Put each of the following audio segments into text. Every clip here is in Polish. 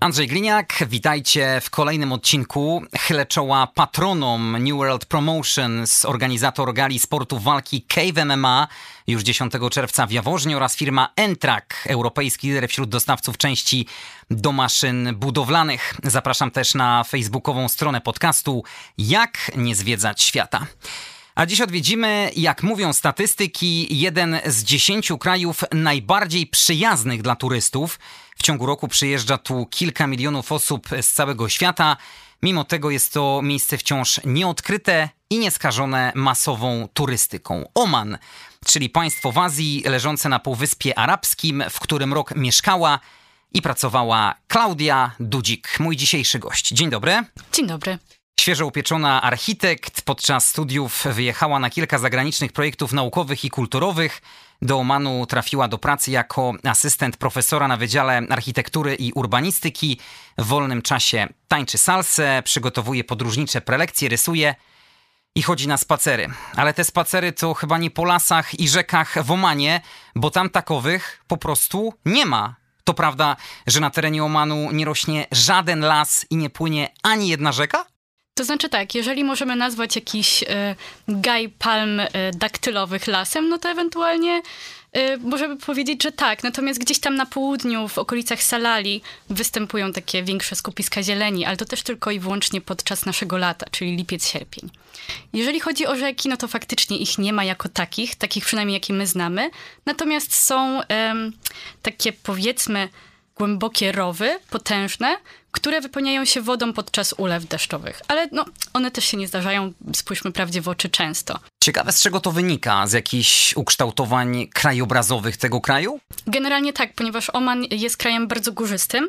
Andrzej Gliniak, witajcie w kolejnym odcinku. Chylę czoła patronom New World Promotions, organizator gali sportu walki Cave MMA już 10 czerwca w Jaworznie oraz firma Entrak, europejski lider wśród dostawców części do maszyn budowlanych. Zapraszam też na facebookową stronę podcastu Jak nie zwiedzać świata. A dziś odwiedzimy, jak mówią statystyki, jeden z dziesięciu krajów najbardziej przyjaznych dla turystów. W ciągu roku przyjeżdża tu kilka milionów osób z całego świata. Mimo tego jest to miejsce wciąż nieodkryte i nieskażone masową turystyką. Oman, czyli państwo w Azji leżące na Półwyspie Arabskim, w którym rok mieszkała i pracowała Klaudia Dudzik, mój dzisiejszy gość. Dzień dobry. Dzień dobry. Świeżo upieczona architekt podczas studiów wyjechała na kilka zagranicznych projektów naukowych i kulturowych. Do Omanu trafiła do pracy jako asystent profesora na Wydziale Architektury i Urbanistyki. W wolnym czasie tańczy salsę, przygotowuje podróżnicze prelekcje, rysuje i chodzi na spacery. Ale te spacery to chyba nie po lasach i rzekach w Omanie, bo tam takowych po prostu nie ma. To prawda, że na terenie Omanu nie rośnie żaden las i nie płynie ani jedna rzeka? To znaczy tak, jeżeli możemy nazwać jakiś y, gaj palm y, daktylowych lasem, no to ewentualnie y, możemy powiedzieć, że tak. Natomiast gdzieś tam na południu, w okolicach Salali występują takie większe skupiska zieleni, ale to też tylko i wyłącznie podczas naszego lata, czyli lipiec, sierpień. Jeżeli chodzi o rzeki, no to faktycznie ich nie ma jako takich, takich przynajmniej jakie my znamy. Natomiast są takie powiedzmy głębokie rowy, potężne, które wypełniają się wodą podczas ulew deszczowych. Ale no, one też się nie zdarzają, spójrzmy prawdzie w oczy, często. Ciekawe, z czego to wynika? Z jakichś ukształtowań krajobrazowych tego kraju? Generalnie tak, ponieważ Oman jest krajem bardzo górzystym.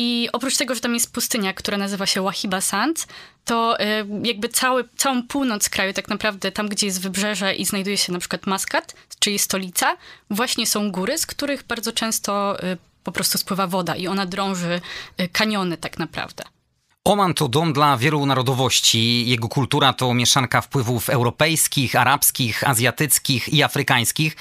I oprócz tego, że tam jest pustynia, która nazywa się Wahiba Sands, to y, jakby cały, całą północ kraju, tak naprawdę tam, gdzie jest wybrzeże i znajduje się na przykład Maskat, czyli stolica, właśnie są góry, z których bardzo często y, po prostu spływa woda i ona drąży y, kaniony tak naprawdę. Oman to dom dla wielu narodowości. Jego kultura to mieszanka wpływów europejskich, arabskich, azjatyckich i afrykańskich,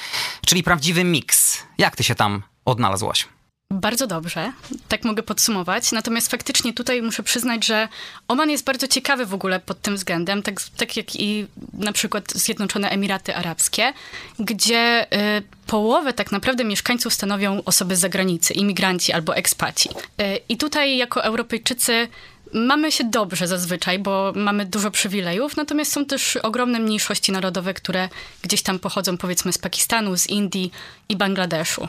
czyli prawdziwy miks. Jak ty się tam odnalazłaś? Bardzo dobrze, tak mogę podsumować. Natomiast faktycznie tutaj muszę przyznać, że Oman jest bardzo ciekawy w ogóle pod tym względem, tak, tak jak i na przykład Zjednoczone Emiraty Arabskie, gdzie y, połowę tak naprawdę mieszkańców stanowią osoby z zagranicy, imigranci albo ekspaci. Y, I tutaj jako Europejczycy mamy się dobrze zazwyczaj, bo mamy dużo przywilejów, natomiast są też ogromne mniejszości narodowe, które gdzieś tam pochodzą powiedzmy z Pakistanu, z Indii i Bangladeszu.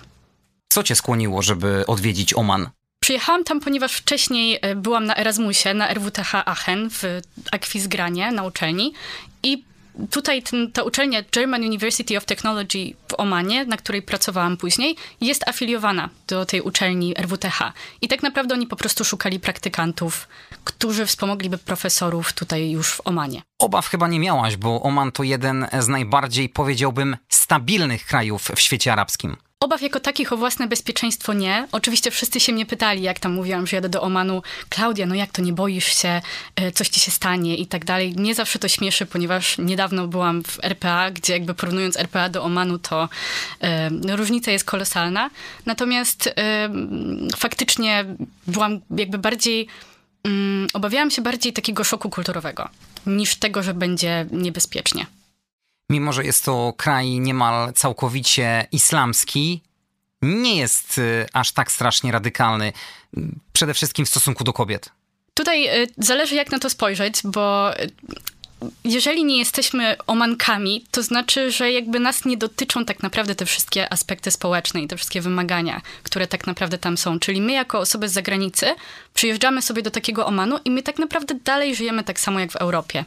Co cię skłoniło, żeby odwiedzić Oman? Przyjechałam tam, ponieważ wcześniej e, byłam na Erasmusie, na RWTH Aachen w Akwizgranie na uczelni i tutaj ten, ta uczelnia German University of Technology w Omanie, na której pracowałam później, jest afiliowana do tej uczelni RWTH. I tak naprawdę oni po prostu szukali praktykantów, którzy wspomogliby profesorów tutaj już w Omanie. Obaw chyba nie miałaś, bo Oman to jeden z najbardziej, powiedziałbym, stabilnych krajów w świecie arabskim. Obaw jako takich o własne bezpieczeństwo nie. Oczywiście wszyscy się mnie pytali, jak tam mówiłam, że jadę do Omanu. Klaudia, no jak to, nie boisz się, e, coś ci się stanie i tak dalej. Nie zawsze to śmieszy, ponieważ niedawno byłam w RPA, gdzie jakby porównując RPA do Omanu, to e, różnica jest kolosalna. Natomiast e, faktycznie byłam jakby bardziej, mm, obawiałam się bardziej takiego szoku kulturowego, niż tego, że będzie niebezpiecznie. Mimo, że jest to kraj niemal całkowicie islamski, nie jest y, aż tak strasznie radykalny, przede wszystkim w stosunku do kobiet. Tutaj y, zależy, jak na to spojrzeć, bo y, jeżeli nie jesteśmy omankami, to znaczy, że jakby nas nie dotyczą tak naprawdę te wszystkie aspekty społeczne i te wszystkie wymagania, które tak naprawdę tam są. Czyli my jako osoby z zagranicy przyjeżdżamy sobie do takiego Omanu i my tak naprawdę dalej żyjemy tak samo jak w Europie.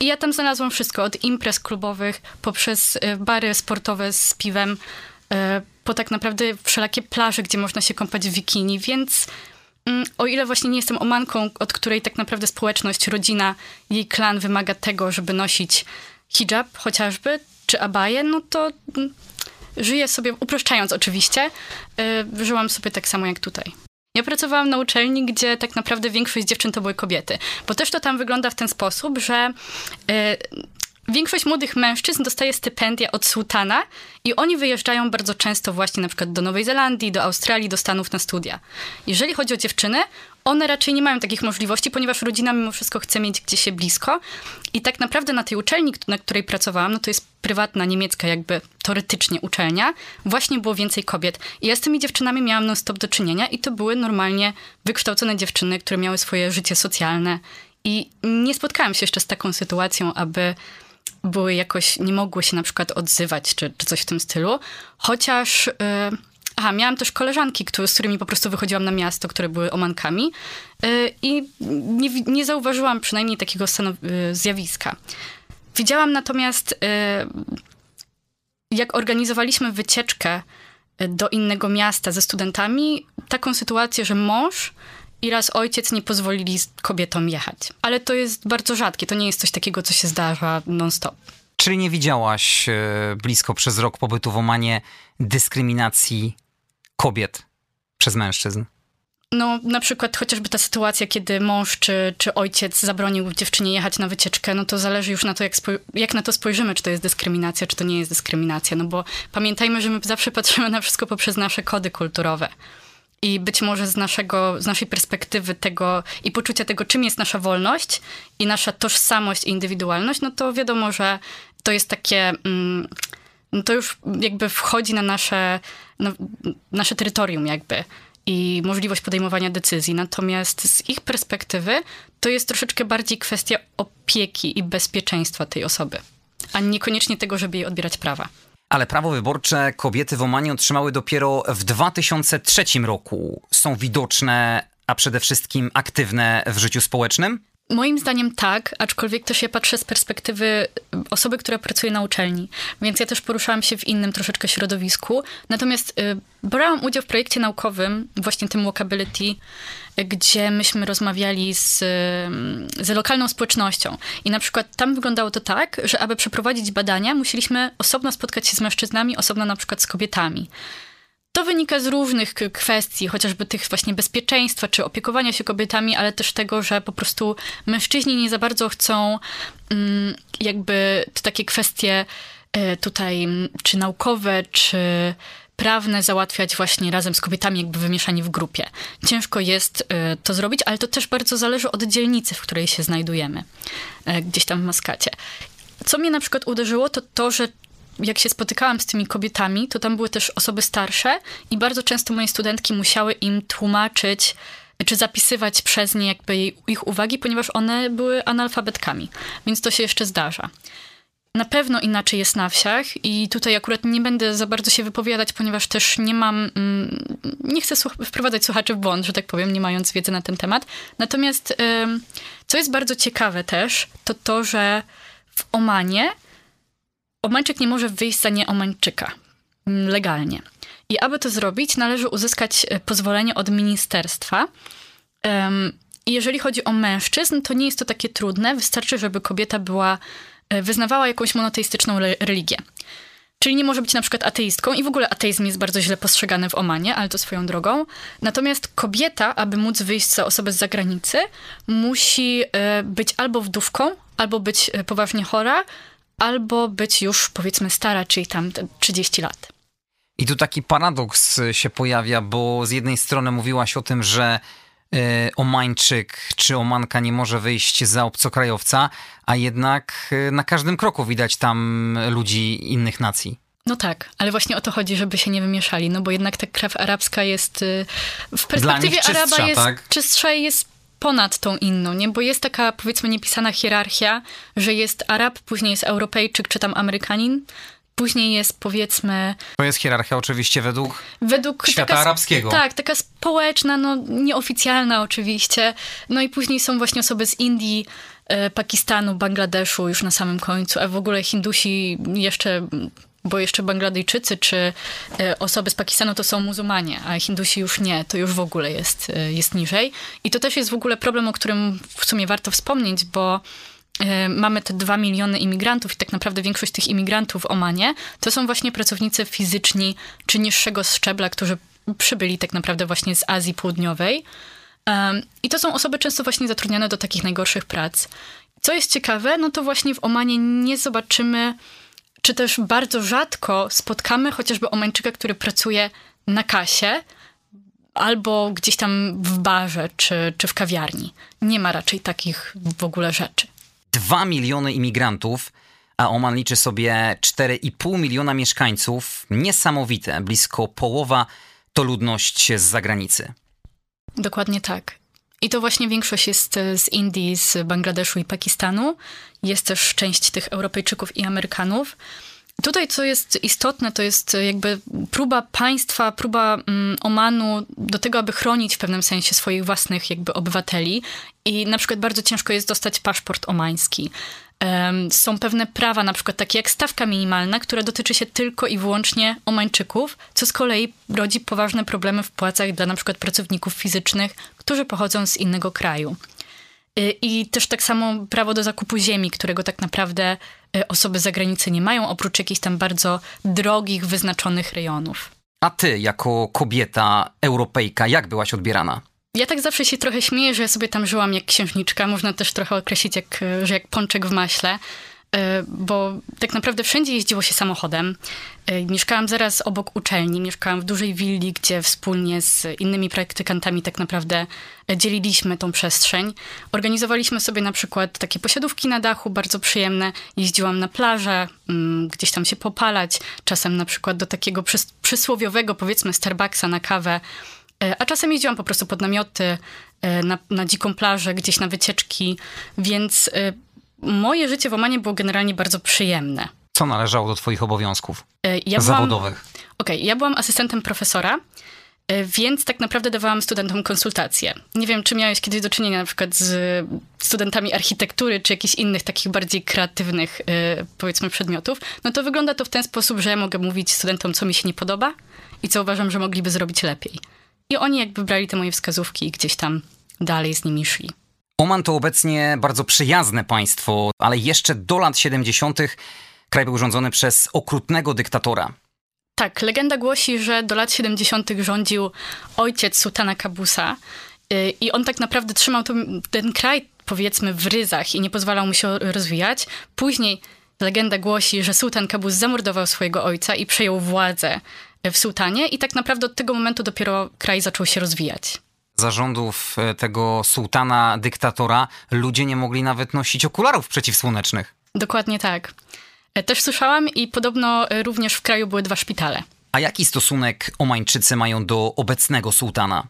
I ja tam znalazłam wszystko, od imprez klubowych, poprzez e, bary sportowe z piwem, e, po tak naprawdę wszelakie plaże, gdzie można się kąpać w bikini, więc mm, o ile właśnie nie jestem omanką, od której tak naprawdę społeczność, rodzina, jej klan wymaga tego, żeby nosić hijab chociażby, czy abaję, no to mm, żyję sobie, uproszczając oczywiście, y, żyłam sobie tak samo jak tutaj. Ja pracowałam na uczelni, gdzie tak naprawdę większość dziewczyn to były kobiety, bo też to tam wygląda w ten sposób, że y, Większość młodych mężczyzn dostaje stypendia od sułtana i oni wyjeżdżają bardzo często właśnie na przykład do Nowej Zelandii, do Australii, do Stanów na studia. Jeżeli chodzi o dziewczyny, one raczej nie mają takich możliwości, ponieważ rodzina mimo wszystko chce mieć gdzieś się blisko. I tak naprawdę na tej uczelni, na której pracowałam, no to jest prywatna niemiecka jakby teoretycznie uczelnia, właśnie było więcej kobiet. I ja z tymi dziewczynami miałam non-stop do czynienia i to były normalnie wykształcone dziewczyny, które miały swoje życie socjalne. I nie spotkałam się jeszcze z taką sytuacją, aby były jakoś, nie mogły się na przykład odzywać, czy, czy coś w tym stylu. Chociaż, yy, aha, miałam też koleżanki, które, z którymi po prostu wychodziłam na miasto, które były omankami yy, i nie, nie zauważyłam przynajmniej takiego yy, zjawiska. Widziałam natomiast, jak organizowaliśmy wycieczkę do innego miasta ze studentami, taką sytuację, że mąż i raz ojciec nie pozwolili kobietom jechać. Ale to jest bardzo rzadkie, to nie jest coś takiego, co się zdarza non-stop. Czyli nie widziałaś blisko przez rok pobytu w Omanie dyskryminacji kobiet przez mężczyzn? No, na przykład chociażby ta sytuacja, kiedy mąż czy, czy ojciec zabronił dziewczynie jechać na wycieczkę, no to zależy już na to, jak, jak na to spojrzymy, czy to jest dyskryminacja, czy to nie jest dyskryminacja. No bo pamiętajmy, że my zawsze patrzymy na wszystko poprzez nasze kody kulturowe. I być może z, naszego, z naszej perspektywy tego i poczucia tego, czym jest nasza wolność i nasza tożsamość i indywidualność, no to wiadomo, że to jest takie. Mm, no to już jakby wchodzi na nasze, nasze terytorium, jakby i możliwość podejmowania decyzji. Natomiast z ich perspektywy to jest troszeczkę bardziej kwestia opieki i bezpieczeństwa tej osoby, a niekoniecznie tego, żeby jej odbierać prawa. Ale prawo wyborcze kobiety w Omanie otrzymały dopiero w 2003 roku. Są widoczne, a przede wszystkim aktywne w życiu społecznym? Moim zdaniem tak, aczkolwiek też ja patrzę z perspektywy osoby, która pracuje na uczelni, więc ja też poruszałam się w innym troszeczkę środowisku. Natomiast y, brałam udział w projekcie naukowym, właśnie tym Walkability, gdzie myśmy rozmawiali z, z lokalną społecznością. I na przykład tam wyglądało to tak, że aby przeprowadzić badania, musieliśmy osobno spotkać się z mężczyznami, osobno na przykład z kobietami. To wynika z różnych kwestii, chociażby tych właśnie bezpieczeństwa czy opiekowania się kobietami, ale też tego, że po prostu mężczyźni nie za bardzo chcą mm, jakby takie kwestie e, tutaj czy naukowe, czy prawne załatwiać właśnie razem z kobietami, jakby wymieszani w grupie. Ciężko jest e, to zrobić, ale to też bardzo zależy od dzielnicy, w której się znajdujemy, e, gdzieś tam w Maskacie. Co mnie na przykład uderzyło, to to, że jak się spotykałam z tymi kobietami, to tam były też osoby starsze i bardzo często moje studentki musiały im tłumaczyć, czy zapisywać przez nie jakby ich uwagi, ponieważ one były analfabetkami, więc to się jeszcze zdarza. Na pewno inaczej jest na wsiach i tutaj akurat nie będę za bardzo się wypowiadać, ponieważ też nie mam, mm, nie chcę wprowadzać słuchaczy w błąd, że tak powiem, nie mając wiedzy na ten temat. Natomiast co jest bardzo ciekawe też, to to, że w Omanie Omańczyk nie może wyjść za nieomańczyka mm, legalnie. I aby to zrobić, należy uzyskać e, pozwolenie od ministerstwa. Jeżeli chodzi o mężczyzn, to nie jest to takie trudne. Wystarczy, żeby kobieta była, e, wyznawała jakąś monoteistyczną religię. Czyli nie może być na przykład ateistką i w ogóle ateizm jest bardzo źle postrzegany w Omanie, ale to swoją drogą. Natomiast kobieta, aby móc wyjść za osobę z zagranicy, musi e, być albo wdówką, albo być poważnie chora, albo być już powiedzmy stara, czyli tam 30 lat. I tu taki paradoks się pojawia, bo z jednej strony mówiłaś o tym, że y, Omańczyk czy Omanka nie może wyjść za obcokrajowca, a jednak y, na każdym kroku widać tam ludzi innych nacji. No tak, ale właśnie o to chodzi, żeby się nie wymieszali, no bo jednak ta krew arabska jest y, w perspektywie Araba jest tak? czystsza i jest ponad tą inną, nie? Bo jest taka, powiedzmy, niepisana hierarchia, że jest Arab, później jest Europejczyk czy tam Amerykanin, później jest, powiedzmy... To jest hierarchia oczywiście według, według świata taka, arabskiego. Tak, taka społeczna, no nieoficjalna oczywiście. No i później są właśnie osoby z Indii, e, Pakistanu, Bangladeszu już na samym końcu, a w ogóle Hindusi jeszcze bo jeszcze Bangladyjczycy czy e, osoby z Pakistanu to są muzułmanie, a Hindusi już nie, to już w ogóle jest, e, jest niżej. I to też jest w ogóle problem, o którym w sumie warto wspomnieć, bo mamy te dwa miliony imigrantów i tak naprawdę większość tych imigrantów w Omanie to są właśnie pracownicy fizyczni czy niższego szczebla, którzy przybyli tak naprawdę właśnie z Azji Południowej. I to są osoby często właśnie zatrudniane do takich najgorszych prac. Co jest ciekawe, no to właśnie w Omanie nie zobaczymy, czy też bardzo rzadko spotkamy chociażby Omańczyka, który pracuje na kasie albo gdzieś tam w barze czy, czy w kawiarni. Nie ma raczej takich w ogóle rzeczy. Dwa miliony imigrantów, a Oman liczy sobie 4,5 miliona mieszkańców. Niesamowite, blisko połowa to ludność z zagranicy. Dokładnie tak. I to właśnie większość jest e, z Indii, z Bangladeszu i Pakistanu. Jest też część tych Europejczyków i Amerykanów. Tutaj, co jest istotne, to jest e, jakby próba państwa, próba mm, Omanu do tego, aby chronić w pewnym sensie swoich własnych jakby obywateli. I na przykład bardzo ciężko jest dostać paszport omański. Są pewne prawa, na przykład takie jak stawka minimalna, która dotyczy się tylko i wyłącznie Omańczyków, co z kolei rodzi poważne problemy w płacach dla na przykład pracowników fizycznych, którzy pochodzą z innego kraju. Y, I też tak samo prawo do zakupu ziemi, którego tak naprawdę y, osoby z zagranicy nie mają, oprócz jakichś tam bardzo drogich, wyznaczonych rejonów. A ty, jako kobieta, Europejka, jak byłaś odbierana? Ja tak zawsze się trochę śmieję, że ja sobie tam żyłam jak księżniczka. Można też trochę określić, jak, że jak pączek w maśle, e, bo tak naprawdę wszędzie jeździło się samochodem. E, mieszkałam zaraz obok uczelni, mieszkałam w dużej willi, gdzie wspólnie z innymi praktykantami tak naprawdę dzieliliśmy tą przestrzeń. Organizowaliśmy sobie na przykład takie posiadówki na dachu, bardzo przyjemne. Jeździłam na plażę, mm, gdzieś tam się popalać, czasem na przykład do takiego przysłowiowego, powiedzmy, Starbucksa na kawę E, a czasem jeździłam po prostu pod namioty, e, na, na dziką plażę, gdzieś na wycieczki, więc e, moje życie w Omanie było generalnie bardzo przyjemne. Co należało do twoich obowiązków ja zawodowych? Okej, okay, ja byłam asystentem profesora, więc tak naprawdę dawałam studentom konsultacje. Nie wiem, czy miałeś kiedyś do czynienia na przykład z studentami architektury, czy jakichś innych takich bardziej kreatywnych, powiedzmy, przedmiotów. No to wygląda to w ten sposób, że ja mogę mówić studentom, co mi się nie podoba i co uważam, że mogliby zrobić lepiej. I oni jakby brali te moje wskazówki i gdzieś tam dalej z nimi szli. Oman to obecnie bardzo przyjazne państwo, ale jeszcze do lat 70. kraj był rządzony przez okrutnego dyktatora. Tak, legenda głosi, że do lat 70. rządził ojciec sułtana Kabusa y, i on tak naprawdę trzymał ten kraj, powiedzmy, w ryzach i nie pozwalał mu się rozwijać. Później legenda głosi, że sułtan Kabus zamordował swojego ojca i przejął władzę w sułtanie i tak naprawdę od tego momentu dopiero kraj zaczął się rozwijać. Zarządów e, tego sułtana, dyktatora, ludzie nie mogli nawet nosić okularów przeciwsłonecznych. Dokładnie tak. E, też słyszałam i podobno e, również w kraju były dwa szpitale. A jaki stosunek Omańczycy mają do obecnego sułtana?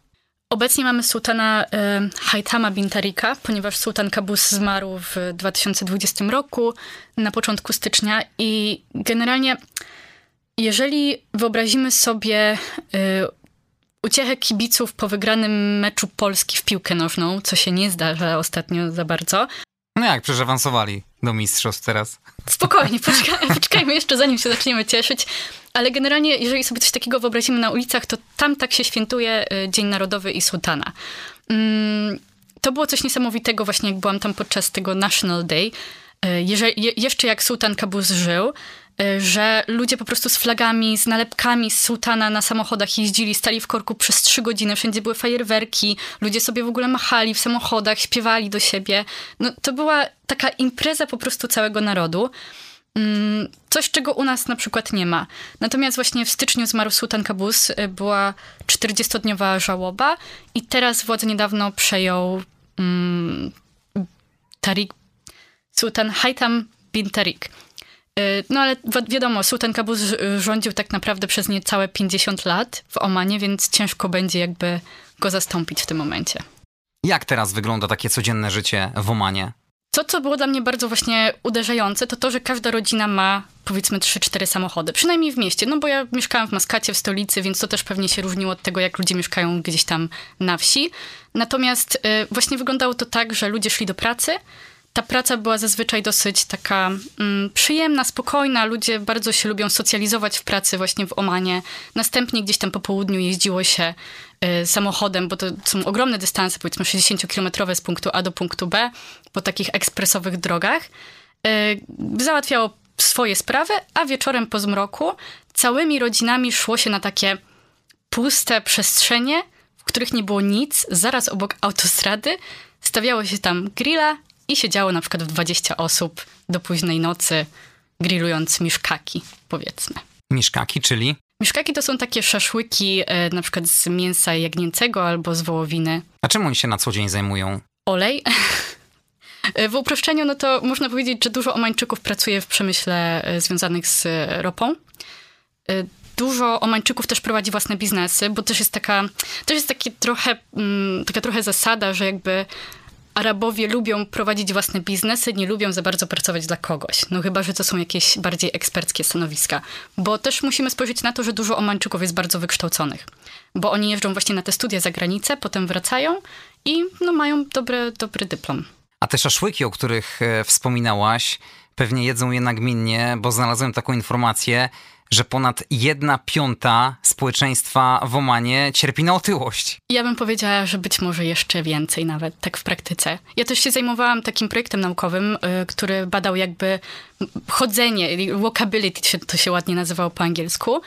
Obecnie mamy sułtana e, Haitama bin Tarika, ponieważ sułtan Kabus zmarł w 2020 roku na początku stycznia i generalnie jeżeli wyobrazimy sobie y, uciechę kibiców po wygranym meczu Polski w piłkę nożną, co się nie zdarza ostatnio za bardzo. No jak, przecież awansowali do mistrzostw teraz. Spokojnie, poczekaj, poczekajmy jeszcze zanim się zaczniemy cieszyć. Ale generalnie, jeżeli sobie coś takiego wyobrazimy na ulicach, to tam tak się świętuje y, Dzień Narodowy i Sultana. Mm, to było coś niesamowitego właśnie, jak byłam tam podczas tego National Day. Y, jeżeli, jeszcze jak Sultan Kabus żył, że ludzie po prostu z flagami, z nalepkami z sułtana na samochodach jeździli, stali w korku przez trzy godziny, wszędzie były fajerwerki, ludzie sobie w ogóle machali w samochodach, śpiewali do siebie. No, to była taka impreza po prostu całego narodu. Mm, coś, czego u nas na przykład nie ma. Natomiast właśnie w styczniu zmarł Sultan Kabus, y, była 40-dniowa żałoba i teraz władzę niedawno przejął um, Tariq, Sultan Haytham bin Tariq. Y, no ale wiadomo, Sultan Kabus rządził tak naprawdę przez niecałe 50 lat w Omanie, więc ciężko będzie jakby go zastąpić w tym momencie. Jak teraz wygląda takie codzienne życie w Omanie? To, co było dla mnie bardzo właśnie uderzające, to to, że każda rodzina ma powiedzmy 3-4 samochody, przynajmniej w mieście. No bo ja mieszkałam w Maskacie, w stolicy, więc to też pewnie się różniło od tego, jak ludzie mieszkają gdzieś tam na wsi. Natomiast y, właśnie wyglądało to tak, że ludzie szli do pracy, ta praca była zazwyczaj dosyć taka mm, przyjemna, spokojna. Ludzie bardzo się lubią socjalizować w pracy właśnie w Omanie. Następnie gdzieś tam po południu jeździło się y, samochodem, bo to są ogromne dystanse, powiedzmy 60-kilometrowe z punktu A do punktu B, po takich ekspresowych drogach. Y, załatwiało swoje sprawy, a wieczorem po zmroku całymi rodzinami szło się na takie puste przestrzenie, w których nie było nic, zaraz obok autostrady. Stawiało się tam grilla i siedziało na przykład w 20 osób do późnej nocy, grillując miszkaki, powiedzmy. Miszkaki, czyli? Miszkaki to są takie szaszłyki e, na przykład z mięsa jagnięcego albo z wołowiny. A czym oni się na co dzień zajmują? Olej. W uproszczeniu, no to można powiedzieć, że dużo Omańczyków pracuje w przemyśle e, związanych z ropą. E, dużo Omańczyków też prowadzi własne biznesy, bo też jest taka, też jest taki trochę, mm, taka trochę zasada, że jakby Arabowie lubią prowadzić własne biznesy, nie lubią za bardzo pracować dla kogoś. No chyba, że to są jakieś bardziej eksperckie stanowiska. Bo też musimy spojrzeć na to, że dużo Omańczyków jest bardzo wykształconych. Bo oni jeżdżą właśnie na te studia za granicę, potem wracają i no, mają dobry, dobry dyplom. A te szaszłyki, o których e, wspominałaś, pewnie jedzą je nagminnie, bo znalazłem taką informację, że ponad jedna piąta społeczeństwa w Omanie cierpi na otyłość. Ja bym powiedziała, że być może jeszcze więcej nawet, tak w praktyce. Ja też się zajmowałam takim projektem naukowym, y, który badał jakby chodzenie, walkability to się ładnie nazywało po angielsku.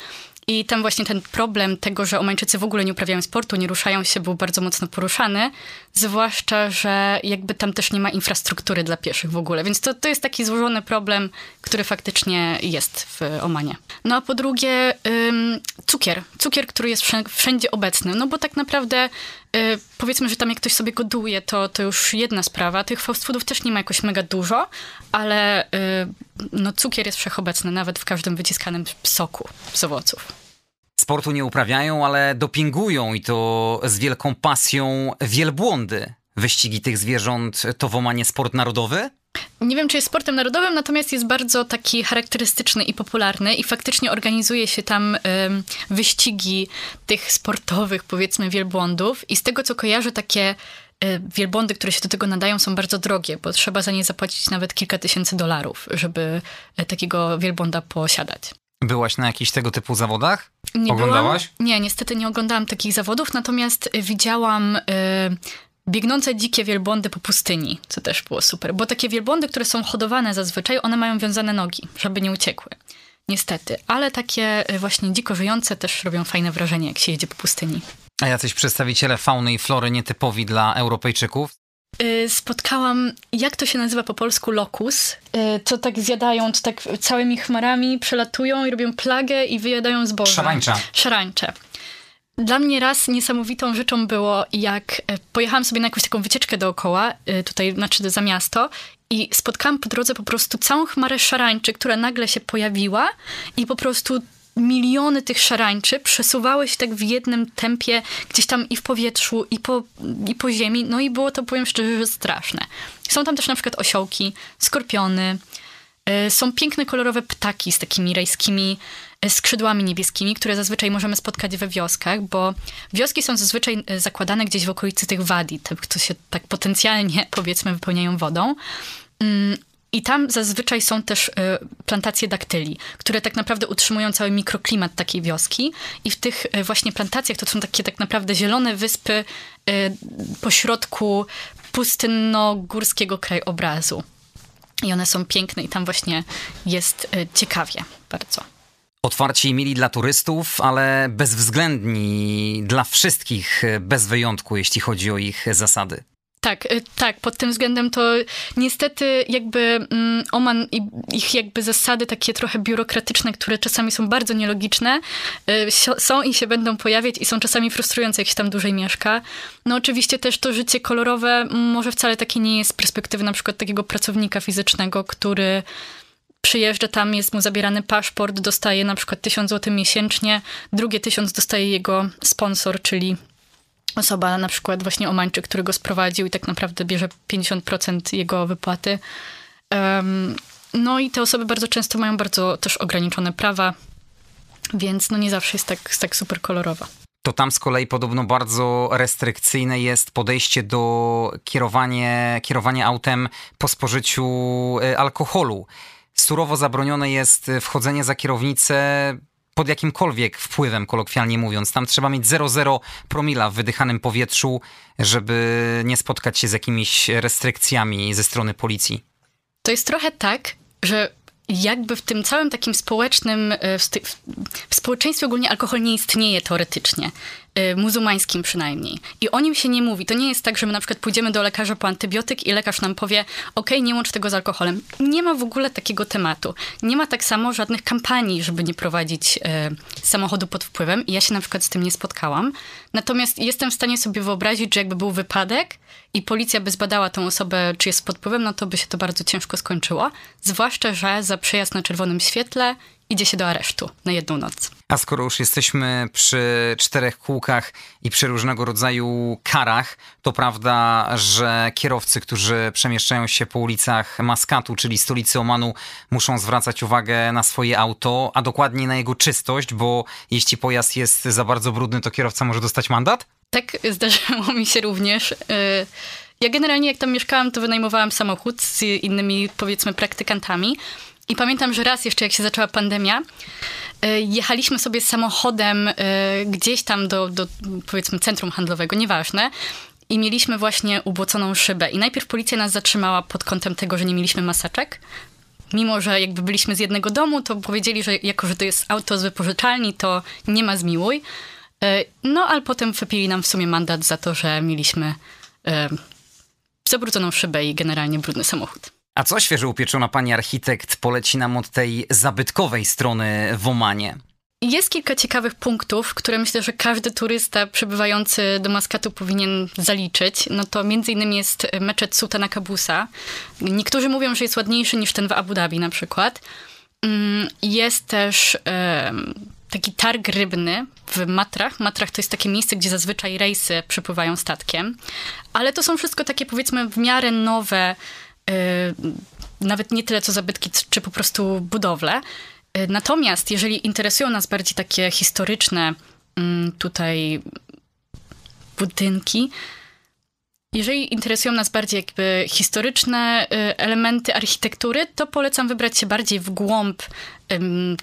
I tam właśnie ten problem tego, że Omańczycy w ogóle nie uprawiają sportu, nie ruszają się, był bardzo mocno poruszany. Zwłaszcza, że jakby tam też nie ma infrastruktury dla pieszych w ogóle. Więc to, to jest taki złożony problem, który faktycznie jest w Omanie. No a po drugie, ym, cukier. Cukier, który jest wszędzie obecny. No bo tak naprawdę powiedzmy, że tam jak ktoś sobie goduje, to, to już jedna sprawa. Tych fast foodów też nie ma jakoś mega dużo, ale y, no, cukier jest wszechobecny, nawet w każdym wyciskanym soku z owoców. Sportu nie uprawiają, ale dopingują i to z wielką pasją wielbłądy. Wyścigi tych zwierząt to w Omanie sport narodowy? Nie wiem, czy jest sportem narodowym, natomiast jest bardzo taki charakterystyczny i popularny i faktycznie organizuje się tam wyścigi tych sportowych, powiedzmy, wielbłądów i z tego, co kojarzę, takie y, wielbłądy, które się do tego nadają, są bardzo drogie, bo trzeba za nie zapłacić nawet kilka tysięcy dolarów, żeby y, takiego wielbłąda posiadać. Byłaś na jakichś tego typu zawodach? Nie Oglądałaś? Byłam, nie, niestety nie oglądałam takich zawodów, natomiast widziałam y, biegnące dzikie wielbłądy po pustyni, co też było super. Bo takie wielbłądy, które są hodowane zazwyczaj, one mają wiązane nogi, żeby nie uciekły. Niestety. Ale takie y, właśnie dziko żyjące też robią fajne wrażenie, jak się jedzie po pustyni. A jacyś przedstawiciele fauny i flory nietypowi dla Europejczyków? Y, spotkałam, jak to się nazywa po polsku, lokus. Y, to tak zjadają, to tak całymi chmarami przelatują i robią plagę i wyjadają zboże. Szarańcza. Szarańcze. Dla mnie raz niesamowitą rzeczą było, jak e, pojechałam sobie na jakąś taką wycieczkę dookoła, e, tutaj, znaczy za miasto, i spotkałam po drodze po prostu całą chmarę szarańczy, która nagle się pojawiła i po prostu miliony tych szarańczy przesuwały się tak w jednym tempie gdzieś tam i w powietrzu, i po, i po ziemi. No i było to, powiem szczerze, że straszne. Są tam też na przykład osiołki, skorpiony, e, są piękne, kolorowe ptaki z takimi rajskimi skrzydłami niebieskimi, które zazwyczaj możemy spotkać we wioskach, bo wioski są zazwyczaj e, zakładane gdzieś w okolicy tych wadi, tych, które się tak potencjalnie, powiedzmy, wypełniają wodą. Mm, I tam zazwyczaj są też e, plantacje daktyli, które tak naprawdę utrzymują cały mikroklimat takiej wioski. I w tych e, właśnie plantacjach to są takie tak naprawdę zielone wyspy pośrodku pustynno-górskiego krajobrazu. I one są piękne i tam właśnie jest ciekawie bardzo. Otwarci i mili dla turystów, ale bezwzględni dla wszystkich, bez wyjątku, jeśli chodzi o ich zasady. Tak, y, tak, pod tym względem to niestety jakby mm, Oman i ich jakby zasady takie trochę biurokratyczne, które czasami są bardzo nielogiczne, y, są i się będą pojawiać i są czasami frustrujące, jak się tam dłużej mieszka. No oczywiście też to życie kolorowe może wcale takie nie jest z perspektywy na przykład takiego pracownika fizycznego, który przyjeżdża tam, jest mu zabierany paszport, dostaje na przykład 1000 zł miesięcznie, drugie 1000 dostaje jego sponsor, czyli osoba na przykład właśnie Omańczyk, który go sprowadził i tak naprawdę bierze 50% jego wypłaty. Um, no i te osoby bardzo często mają bardzo też ograniczone prawa, więc no nie zawsze jest tak, tak super kolorowa. to tam z kolei podobno bardzo restrykcyjne jest podejście do kierowania, kierowania autem po spożyciu e, alkoholu. Surowo zabronione jest wchodzenie za kierownicę pod jakimkolwiek wpływem, kolokwialnie mówiąc. Tam trzeba mieć 0,0 promila w wydychanym powietrzu, żeby nie spotkać się z jakimiś restrykcjami ze strony policji. To jest trochę tak, że jakby w tym całym takim społecznym, e, w, w, społeczeństwie ogólnie alkohol nie istnieje teoretycznie. Y, muzułmańskim przynajmniej. I o nim się nie mówi. To nie jest tak, że my na przykład pójdziemy do lekarza po antybiotyk i lekarz nam powie, ok, nie łącz tego z alkoholem. Nie ma w ogóle takiego tematu. Nie ma tak samo żadnych kampanii, żeby nie prowadzić e, samochodu pod wpływem. I ja się na przykład z tym nie spotkałam. Natomiast jestem w stanie sobie wyobrazić, że jakby był wypadek i policja by zbadała tą osobę, czy jest pod wpływem, no to by się to bardzo ciężko skończyło. Zwłaszcza, że za przejazd na czerwonym świetle idzie się do aresztu na jedną noc. A skoro już jesteśmy przy czterech kółkach i przy różnego rodzaju karach, to prawda, że kierowcy, którzy przemieszczają się po ulicach Maskatu, czyli stolicy Omanu, muszą zwracać uwagę na swoje auto, a dokładnie na jego czystość, bo jeśli pojazd jest za bardzo brudny, to kierowca może dostać mandat? Tak, zdarzyło mi się również. Y, ja generalnie jak tam mieszkałam, to wynajmowałam samochód z innymi, powiedzmy, praktykantami. I pamiętam, że raz jeszcze jak się zaczęła pandemia, e, jechaliśmy sobie samochodem e, gdzieś tam do, do powiedzmy centrum handlowego, nieważne. I mieliśmy właśnie ubłoconą szybę. I najpierw policja nas zatrzymała pod kątem tego, że nie mieliśmy maseczek. Mimo, że jakby byliśmy z jednego domu, to powiedzieli, że jako, że to jest auto z wypożyczalni, to nie ma zmiłuj. E, no, ale potem wypili nam w sumie mandat za to, że mieliśmy zabrudzoną szybę i generalnie brudny samochód. A co świeżo upieczona pani architekt poleci nam od tej zabytkowej strony w Omanie? Jest kilka ciekawych punktów, które myślę, że każdy turysta przybywający do Maskatu powinien zaliczyć. No to między innymi jest meczet Sultana Kabusa. Niektórzy mówią, że jest ładniejszy niż ten w Abu Dhabi na przykład. Mm, jest też taki targ rybny w Matrach. Matrach to jest takie miejsce, gdzie zazwyczaj rejsy przypływają statkiem. Ale to są wszystko takie powiedzmy w miarę nowe nawet nie tyle co zabytki, czy po prostu budowle. Y, natomiast jeżeli interesują nas bardziej takie historyczne mm, tutaj budynki, jeżeli interesują nas bardziej jakby historyczne y, elementy architektury, to polecam wybrać się bardziej w głąb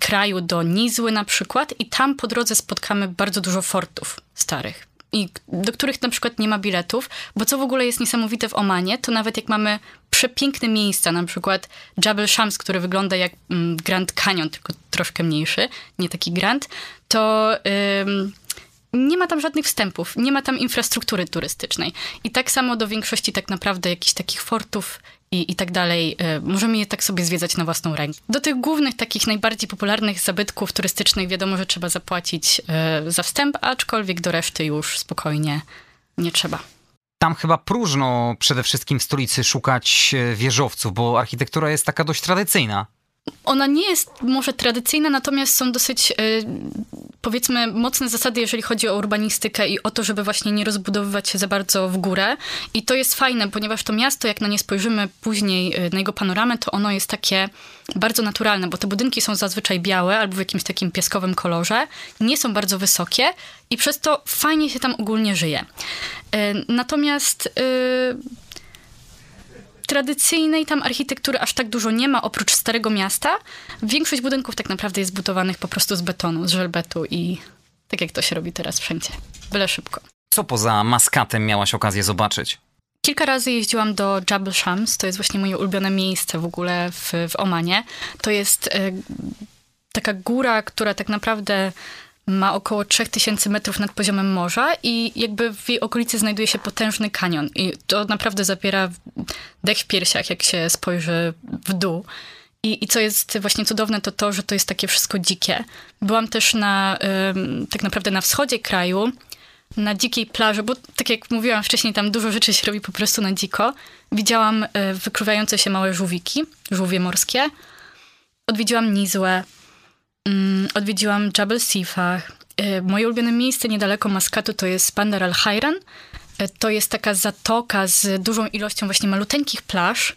kraju do Nizły na przykład i tam po drodze spotkamy bardzo dużo fortów starych i do których na przykład nie ma biletów, bo co w ogóle jest niesamowite w Omanie, to nawet jak mamy przepiękne miejsca, na przykład Jabal Shams, który wygląda jak mm, Grand Canyon, tylko troszkę mniejszy, nie taki Grand, to nie ma tam żadnych wstępów, nie ma tam infrastruktury turystycznej. I tak samo do większości tak naprawdę jakichś takich fortów i, i tak dalej. E, możemy je tak sobie zwiedzać na własną rękę. Do tych głównych, takich najbardziej popularnych zabytków turystycznych wiadomo, że trzeba zapłacić e, za wstęp, aczkolwiek do reszty już spokojnie nie trzeba. Tam chyba próżno przede wszystkim w stolicy szukać e, wieżowców, bo architektura jest taka dość tradycyjna. Ona nie jest może tradycyjna, natomiast są dosyć, powiedzmy, mocne zasady, jeżeli chodzi o urbanistykę i o to, żeby właśnie nie rozbudowywać się za bardzo w górę. I to jest fajne, ponieważ to miasto, jak na nie spojrzymy później na jego panoramę, to ono jest takie bardzo naturalne, bo te budynki są zazwyczaj białe albo w jakimś takim piaskowym kolorze, nie są bardzo wysokie i przez to fajnie się tam ogólnie żyje. Natomiast tradycyjnej tam architektury aż tak dużo nie ma, oprócz Starego Miasta. Większość budynków tak naprawdę jest budowanych po prostu z betonu, z żelbetu i tak jak to się robi teraz wszędzie. Byle szybko. Co poza Maskatem miałaś okazję zobaczyć? Kilka razy jeździłam do Jabal Shams, to jest właśnie moje ulubione miejsce w ogóle w, w Omanie. To jest y, taka góra, która tak naprawdę ma około 3000 metrów nad poziomem morza i jakby w jej okolicy znajduje się potężny kanion. I to naprawdę zapiera dech w piersiach, jak się spojrzy w dół. I, I co jest właśnie cudowne, to to, że to jest takie wszystko dzikie. Byłam też na, tak naprawdę na wschodzie kraju, na dzikiej plaży, bo tak jak mówiłam wcześniej, tam dużo rzeczy się robi po prostu na dziko. Widziałam y, wykruwające się małe żółwiki, żółwie morskie. Odwiedziłam Nizłę, Mm, odwiedziłam Jabal Sifa. E, moje ulubione miejsce niedaleko Maskatu to jest Bandar al Hayran. E, to jest taka zatoka z dużą ilością właśnie maluteńkich plaż,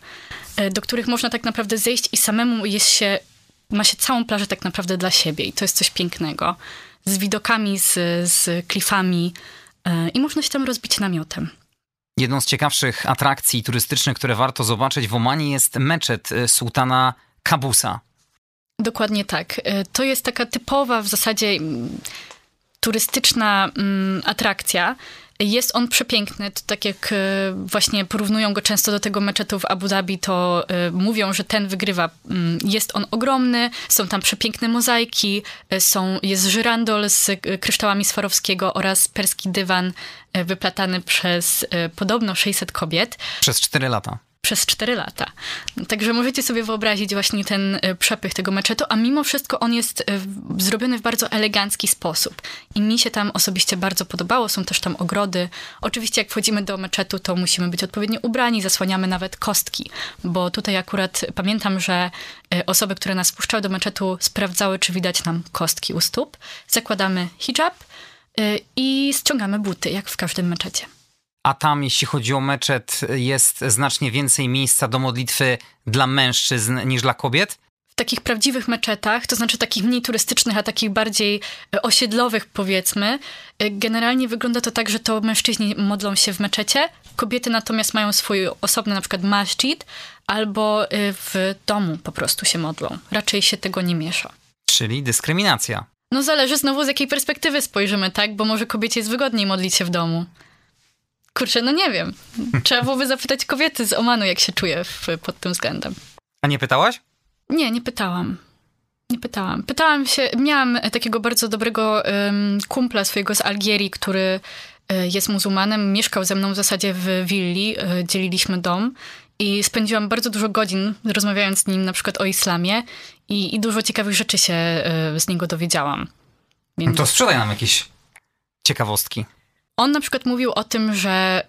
e, do których można tak naprawdę zejść i samemu jest się, ma się całą plażę tak naprawdę dla siebie i to jest coś pięknego. z widokami, z, z klifami i można się tam rozbić namiotem. Jedną z ciekawszych atrakcji turystycznych, które warto zobaczyć w Omanie jest meczet sułtana Kabusa. Dokładnie tak. E, to jest taka typowa w zasadzie mm, turystyczna mm, atrakcja. Jest on przepiękny, to tak jak e, właśnie porównują go często do tego meczetu w Abu Dhabi, to e, mówią, że ten wygrywa. Mm, jest on ogromny, są tam przepiękne mozaiki, są, jest żyrandol z kryształami Swarowskiego oraz perski dywan wyplatany przez podobno 600 kobiet. Przez 4 lata przez 4 lata. Także możecie sobie wyobrazić właśnie ten e, przepych tego meczetu, a mimo wszystko on jest e, zrobiony w bardzo elegancki sposób. I mi się tam osobiście bardzo podobało. Są też tam ogrody. Oczywiście jak wchodzimy do meczetu, to musimy być odpowiednio ubrani, zasłaniamy nawet kostki, bo tutaj akurat pamiętam, że e, osoby, które nas wpuszczały do meczetu, sprawdzały, czy widać nam kostki u stóp. Zakładamy hijab i ściągamy buty, jak w każdym meczecie. A tam, jeśli chodzi o meczet, jest znacznie więcej miejsca do modlitwy dla mężczyzn niż dla kobiet? W takich prawdziwych meczetach, to znaczy takich mniej turystycznych, a takich bardziej e, osiedlowych, powiedzmy, e, generalnie wygląda to tak, że to mężczyźni modlą się w meczecie, kobiety natomiast mają swój osobny na przykład masjid, albo e, w domu po prostu się modlą. Raczej się tego nie miesza. Czyli dyskryminacja. No zależy znowu z jakiej perspektywy spojrzymy, tak? Bo może kobiecie jest wygodniej modlić się w domu. Kurczę, no nie wiem. Trzeba byłoby zapytać kobiety z Omanu, jak się czuje w, pod tym względem. A nie pytałaś? Nie, nie pytałam. Nie pytałam. Pytałam się, miałam takiego bardzo dobrego um, kumpla swojego z Algierii, który e, jest muzułmanem, mieszkał ze mną w zasadzie w willi, e, dzieliliśmy dom i spędziłam bardzo dużo godzin rozmawiając z nim na przykład o islamie i, i dużo ciekawych rzeczy się e, z niego dowiedziałam. Więc... No to sprzedaj nam jakieś ciekawostki. On na przykład mówił o tym, że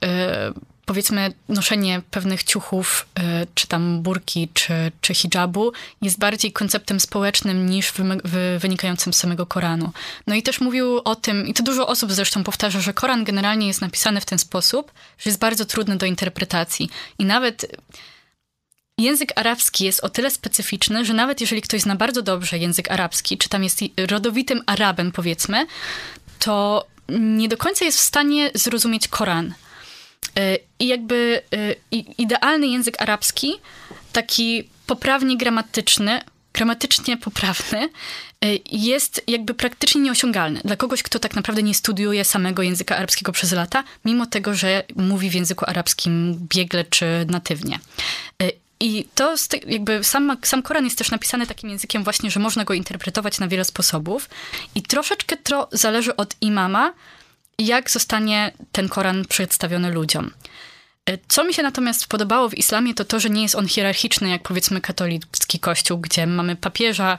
y, powiedzmy noszenie pewnych ciuchów, y, czy tam burki, czy, czy hijabu jest bardziej konceptem społecznym niż wynikającym z samego Koranu. No i też mówił o tym, i to dużo osób zresztą powtarza, że Koran generalnie jest napisany w ten sposób, że jest bardzo trudny do interpretacji. I nawet język arabski jest o tyle specyficzny, że nawet jeżeli ktoś zna bardzo dobrze język arabski, czy tam jest rodowitym Arabem, powiedzmy, to nie do końca jest w stanie zrozumieć Koran. E, I jakby e, idealny język arabski, taki poprawnie gramatyczny, gramatycznie poprawny, e, jest jakby praktycznie nieosiągalny dla kogoś, kto tak naprawdę nie studiuje samego języka arabskiego przez lata, mimo tego, że mówi w języku arabskim biegle czy natywnie. I to jakby sam, sam Koran jest też napisany takim językiem właśnie, że można go interpretować na wiele sposobów i troszeczkę to zależy od imama, jak zostanie ten Koran przedstawiony ludziom. E, co mi się natomiast podobało w islamie, to to, że nie jest on hierarchiczny, jak powiedzmy katolicki kościół, gdzie mamy papieża,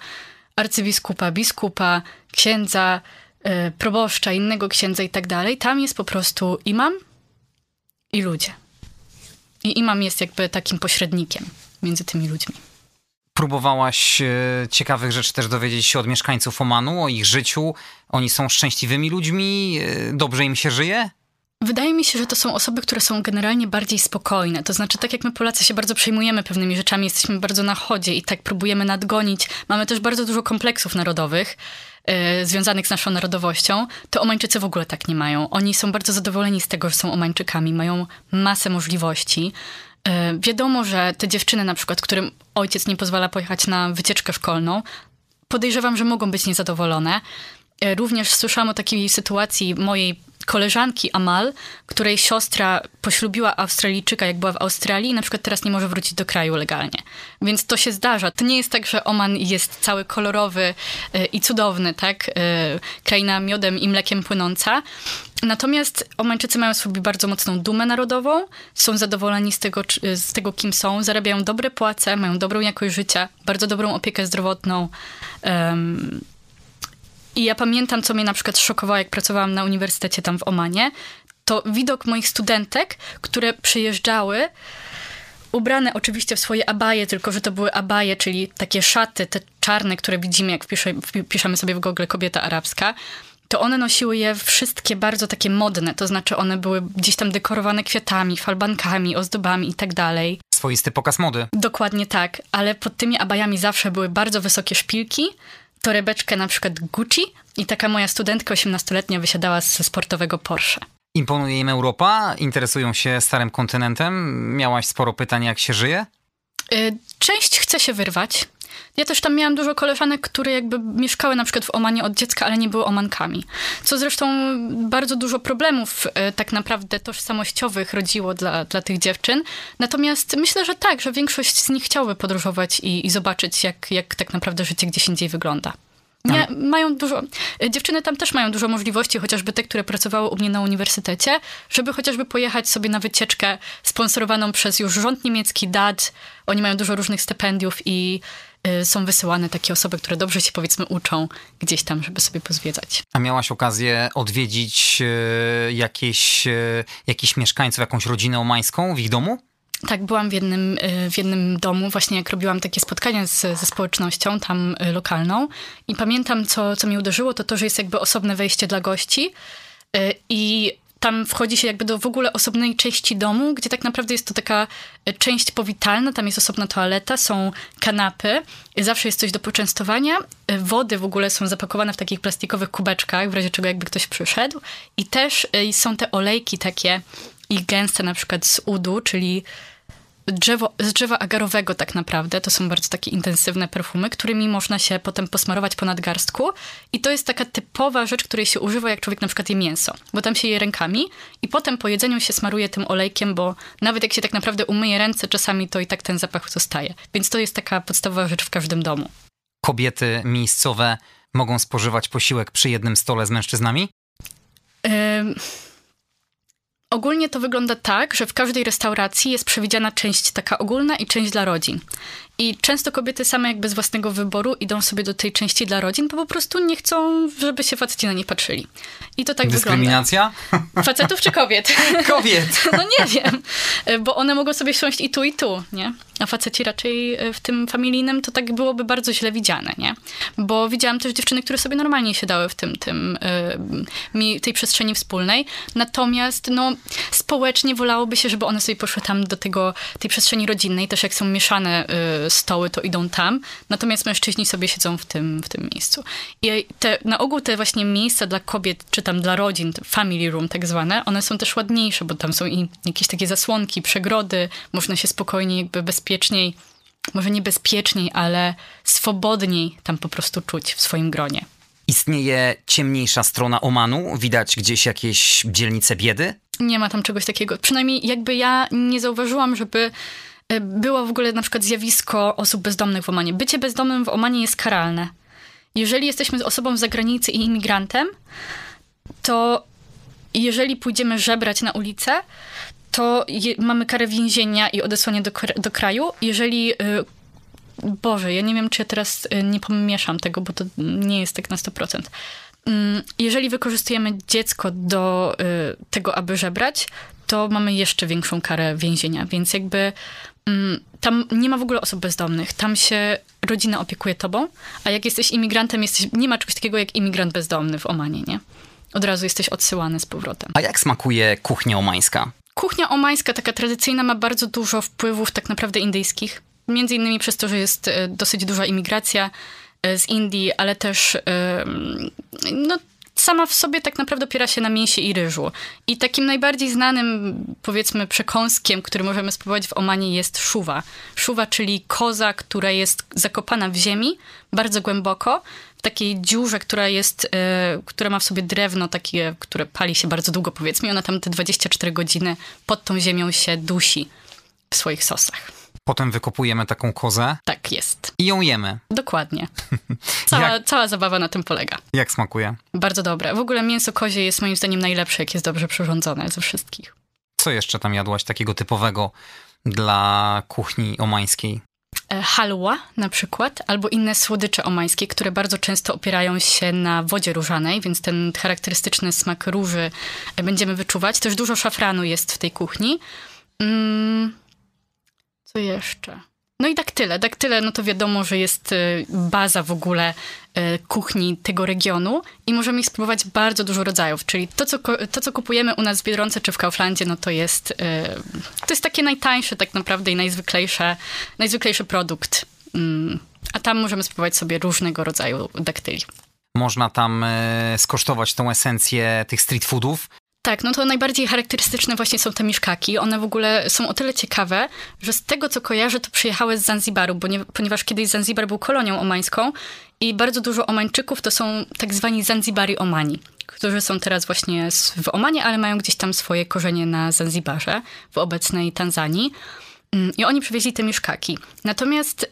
arcybiskupa, biskupa, księdza, e, proboszcza, innego księdza i tak dalej. Tam jest po prostu imam i ludzie. I imam jest jakby takim pośrednikiem między tymi ludźmi. Próbowałaś e, ciekawych rzeczy też dowiedzieć się od mieszkańców Omanu, o ich życiu. Oni są szczęśliwymi ludźmi, e, dobrze im się żyje? Wydaje mi się, że to są osoby, które są generalnie bardziej spokojne. To znaczy, tak jak my Polacy się bardzo przejmujemy pewnymi rzeczami, jesteśmy bardzo na chodzie i tak próbujemy nadgonić. Mamy też bardzo dużo kompleksów narodowych yy, związanych z naszą narodowością. To Omańczycy w ogóle tak nie mają. Oni są bardzo zadowoleni z tego, że są Omańczykami, mają masę możliwości. E, wiadomo, że te dziewczyny, na przykład, którym ojciec nie pozwala pojechać na wycieczkę szkolną, podejrzewam, że mogą być niezadowolone. E, również słyszałam o takiej sytuacji mojej koleżanki Amal, której siostra poślubiła Australijczyka, jak była w Australii i na przykład teraz nie może wrócić do kraju legalnie. Więc to się zdarza. To nie jest tak, że Oman jest cały kolorowy e, i cudowny, tak? Kraina miodem i mlekiem płynąca. Natomiast Omańczycy mają sobie bardzo mocną dumę narodową, są zadowoleni z tego, z tego, kim są, zarabiają dobre płace, mają dobrą jakość życia, bardzo dobrą opiekę zdrowotną. I ja pamiętam, co mnie na przykład szokowało, jak pracowałam na uniwersytecie tam w Omanie, to widok moich studentek, które przyjeżdżały ubrane oczywiście w swoje abaje, tylko że to były abaje, czyli takie szaty, te czarne, które widzimy, jak wpiszemy sobie w Google kobieta arabska, to one nosiły je wszystkie bardzo takie modne, to znaczy one były gdzieś tam dekorowane kwiatami, falbankami, ozdobami i tak dalej. Swoisty pokaz mody. Dokładnie tak, ale pod tymi abajami zawsze były bardzo wysokie szpilki, torebeczkę na przykład Gucci i taka moja studentka 18-letnia wysiadała z sportowego Porsche. Imponuje im Europa? Interesują się starym kontynentem? Miałaś sporo pytań, jak się żyje? Y, część chce się wyrwać. Ja też tam miałam dużo koleżanek, które jakby mieszkały na przykład w Omanie od dziecka, ale nie były Omankami. Co zresztą bardzo dużo problemów y, tak naprawdę tożsamościowych rodziło dla, dla tych dziewczyn. Natomiast myślę, że tak, że większość z nich chciałaby podróżować i, i zobaczyć, jak, jak tak naprawdę życie gdzieś indziej wygląda. Nie, mają dużo. Dziewczyny tam też mają dużo możliwości, chociażby te, które pracowały u mnie na uniwersytecie, żeby chociażby pojechać sobie na wycieczkę sponsorowaną przez już rząd niemiecki DAD. Oni mają dużo różnych stypendiów i y, są wysyłane takie osoby, które dobrze się powiedzmy uczą gdzieś tam, żeby sobie pozwiedzać. A miałaś okazję odwiedzić y, jakieś, y, jakichś mieszkańców, jakąś rodzinę omańską w ich domu? Tak, byłam w jednym, y, w jednym domu, właśnie jak robiłam takie spotkania z, ze społecznością tam y, lokalną i pamiętam, co, co mnie uderzyło, to to, że jest jakby osobne wejście dla gości y, i tam wchodzi się jakby do w ogóle osobnej części domu, gdzie tak naprawdę jest to taka część powitalna, tam jest osobna toaleta, są kanapy, zawsze jest coś do poczęstowania, wody w ogóle są zapakowane w takich plastikowych kubeczkach, w razie czego jakby ktoś przyszedł. I też są te olejki takie i gęste na przykład z udu, czyli drzewo, z drzewa agarowego tak naprawdę. To są bardzo takie intensywne perfumy, którymi można się potem posmarować po nadgarstku. I to jest taka typowa rzecz, której się używa, jak człowiek na przykład je mięso. Bo tam się je rękami i potem po jedzeniu się smaruje tym olejkiem, bo nawet jak się tak naprawdę umyje ręce czasami, to i tak ten zapach zostaje. Więc to jest taka podstawowa rzecz w każdym domu. Kobiety miejscowe mogą spożywać posiłek przy jednym stole z mężczyznami? Yy Ogólnie to wygląda tak, że w każdej restauracji jest przewidziana część taka ogólna i część dla rodzin. I często kobiety same jakby z własnego wyboru idą sobie do tej części dla rodzin, bo po prostu nie chcą, żeby się faceci na nie patrzyli. I to tak Dyskryminacja? wygląda. Facetów czy kobiet? Kobiet! no nie wiem, bo one mogą sobie siąść i tu, i tu, nie? A faceci raczej w tym familijnym to tak byłoby bardzo źle widziane, nie? Bo widziałam też dziewczyny, które sobie normalnie siedały w tym, tym tej przestrzeni wspólnej. Natomiast, no, społecznie wolałoby się, żeby one sobie poszły tam do tego, tej przestrzeni rodzinnej, też jak są mieszane y, stoły, to idą tam, natomiast mężczyźni sobie siedzą w tym, w tym miejscu. I te, na ogół te właśnie miejsca dla kobiet, czy tam dla rodzin, family room tak zwane, one są też ładniejsze, bo tam są i jakieś takie zasłonki, przegrody, można się spokojnie, jakby bezpieczniej, może nie bezpieczniej, ale swobodniej tam po prostu czuć w swoim gronie. Istnieje ciemniejsza strona Omanu? Widać gdzieś jakieś dzielnice biedy? Nie ma tam czegoś takiego. Przynajmniej jakby ja nie zauważyłam, żeby było w ogóle na przykład zjawisko osób bezdomnych w Omanie. Bycie bezdomnym w Omanie jest karalne. Jeżeli jesteśmy osobą z zagranicy i imigrantem, to jeżeli pójdziemy żebrać na ulicę, to je, mamy karę więzienia i odesłanie do, do kraju. Jeżeli. Y, Boże, ja nie wiem, czy ja teraz y, nie pomieszam tego, bo to nie jest tak na 100%. Mm, jeżeli wykorzystujemy dziecko do y, tego, aby żebrać, to mamy jeszcze większą karę więzienia. Więc jakby tam nie ma w ogóle osób bezdomnych. Tam się rodzina opiekuje tobą, a jak jesteś imigrantem, jesteś, nie ma czegoś takiego jak imigrant bezdomny w Omanie, nie? Od razu jesteś odsyłany z powrotem. A jak smakuje kuchnia omańska? Kuchnia omańska, taka tradycyjna, ma bardzo dużo wpływów tak naprawdę indyjskich. Między innymi przez to, że jest e, dosyć duża imigracja e, z Indii, ale też no, sama w sobie tak naprawdę opiera się na mięsie i ryżu. I takim najbardziej znanym, powiedzmy, przekąskiem, który możemy spróbować w Omanie jest szuwa. Szuwa, czyli koza, która jest zakopana w ziemi bardzo głęboko, w takiej dziurze, która jest, yy, która ma w sobie drewno takie, które pali się bardzo długo, powiedzmy. I ona tam te 24 godziny pod tą ziemią się dusi w swoich sosach. Potem wykopujemy taką kozę. Tak jest. I ją jemy. Dokładnie. Cała, jak, cała zabawa na tym polega. Jak smakuje? Bardzo dobre. W ogóle mięso kozie jest moim zdaniem najlepsze, jak jest dobrze przyrządzone ze wszystkich. Co jeszcze tam jadłaś takiego typowego dla kuchni omańskiej? E, halwa na przykład, albo inne słodycze omańskie, które bardzo często opierają się na wodzie różanej, więc ten charakterystyczny smak róży będziemy wyczuwać. Też dużo szafranu jest w tej kuchni. Mm, co jeszcze? No i daktyle. Daktyle, no to wiadomo, że jest y, baza w ogóle y, kuchni tego regionu i możemy ich spróbować bardzo dużo rodzajów, czyli to, co, to, co kupujemy u nas w Biedronce czy w Kauflandzie, no to jest, y, to jest takie najtańsze tak naprawdę i najzwyklejsze, najzwyklejszy produkt Mm, a tam możemy spróbować sobie różnego rodzaju daktyli. Można tam skosztować tą esencję tych street foodów. Tak, no to najbardziej charakterystyczne właśnie są te miszkaki. One w ogóle są o tyle ciekawe, że z tego co kojarzę, to przyjechały z Zanzibaru, bo nie, ponieważ kiedyś Zanzibar był kolonią omańską i bardzo dużo Omańczyków to są tak zwani Zanzibari Omani, którzy są teraz właśnie w Omanie, ale mają gdzieś tam swoje korzenie na Zanzibarze, w obecnej Tanzanii. Mm, I oni przywieźli te mieszkaki. Natomiast y,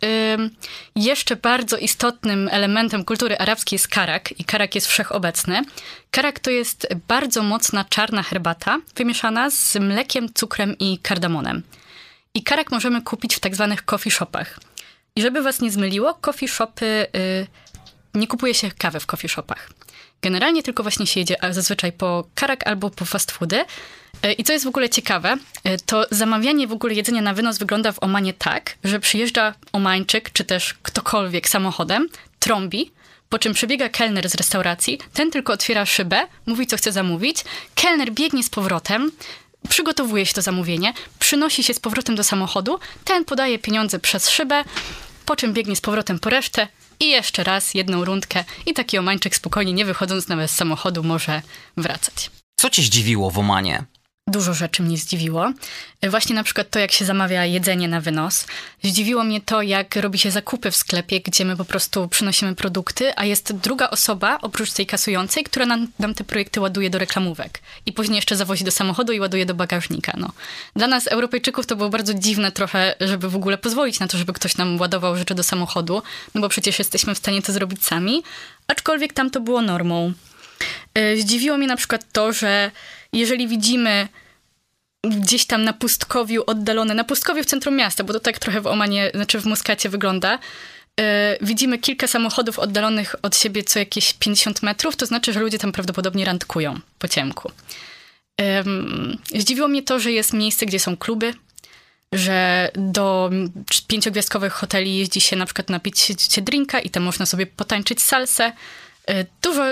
jeszcze bardzo istotnym elementem kultury arabskiej jest karak i karak jest wszechobecny. Karak to jest bardzo mocna czarna herbata wymieszana z mlekiem, cukrem i kardamonem. I karak możemy kupić w tak zwanych coffee shopach. I żeby was nie zmyliło, coffee shopy, y, nie kupuje się kawy w coffee shopach. Generalnie tylko właśnie się jedzie zazwyczaj po karak albo po fast foody. E, I co jest w ogóle ciekawe, e, to zamawianie w ogóle jedzenia na wynos wygląda w Omanie tak, że przyjeżdża Omańczyk, czy też ktokolwiek samochodem, trąbi, po czym przebiega kelner z restauracji, ten tylko otwiera szybę, mówi co chce zamówić, kelner biegnie z powrotem, przygotowuje się to zamówienie, przynosi się z powrotem do samochodu, ten podaje pieniądze przez szybę, po czym biegnie z powrotem po resztę i jeszcze raz jedną rundkę i taki Omańczyk spokojnie, nie wychodząc nawet z samochodu, może wracać. Co cię zdziwiło w Omanie? Dużo rzeczy mnie zdziwiło. Właśnie na przykład to, jak się zamawia jedzenie na wynos. Zdziwiło mnie to, jak robi się zakupy w sklepie, gdzie my po prostu przynosimy produkty, a jest druga osoba, oprócz tej kasującej, która nam, nam te projekty ładuje do reklamówek. I później jeszcze zawozi do samochodu i ładuje do bagażnika. No. Dla nas, Europejczyków, to było bardzo dziwne trochę, żeby w ogóle pozwolić na to, żeby ktoś nam ładował rzeczy do samochodu, no bo przecież jesteśmy w stanie to zrobić sami, aczkolwiek tam to było normą. E, zdziwiło mnie na przykład to, że jeżeli widzimy gdzieś tam na pustkowiu oddalone, na pustkowiu w centrum miasta, bo to tak trochę w Omanie, znaczy w Muskacie wygląda, yy, widzimy kilka samochodów oddalonych od siebie co jakieś 50 metrów, to znaczy, że ludzie tam prawdopodobnie randkują po ciemku. Zdziwiło mnie to, że jest miejsce, gdzie są kluby, że do pięciogwiazdkowych hoteli jeździ się na przykład napić się drinka i tam można sobie potańczyć salsę. Yy, dużo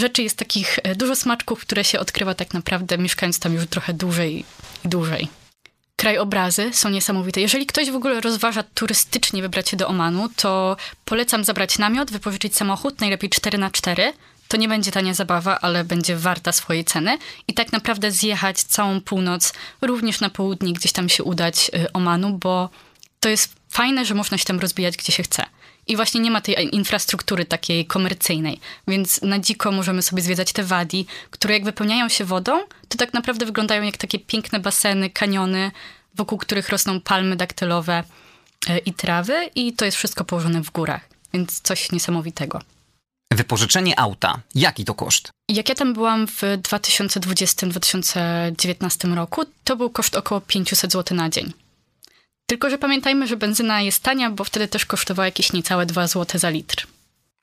rzeczy jest takich, e, dużo smaczków, które się odkrywa tak naprawdę mieszkając tam już trochę dłużej i dłużej. Krajobrazy są niesamowite. Jeżeli ktoś w ogóle rozważa turystycznie wybrać się do Omanu, to polecam zabrać namiot, wypożyczyć samochód, najlepiej 4 na 4 to nie będzie tania zabawa, ale będzie warta swojej ceny. I tak naprawdę zjechać całą północ, również na południe, gdzieś tam się udać e, Omanu, bo to jest fajne, że można się tam rozbijać, gdzie się chce. I właśnie nie ma tej infrastruktury takiej komercyjnej, więc na dziko możemy sobie zwiedzać te wadi, które jak wypełniają się wodą, to tak naprawdę wyglądają jak takie piękne baseny, kaniony, wokół których rosną palmy daktylowe e, i trawy i to jest wszystko położone w górach, więc coś niesamowitego. Wypożyczenie auta. Jaki to koszt? Jak ja tam byłam w 2020-2019 roku, to był koszt około 500 zł na dzień. Tylko, że pamiętajmy, że benzyna jest tania, bo wtedy też kosztowała jakieś niecałe 2 zł za litr.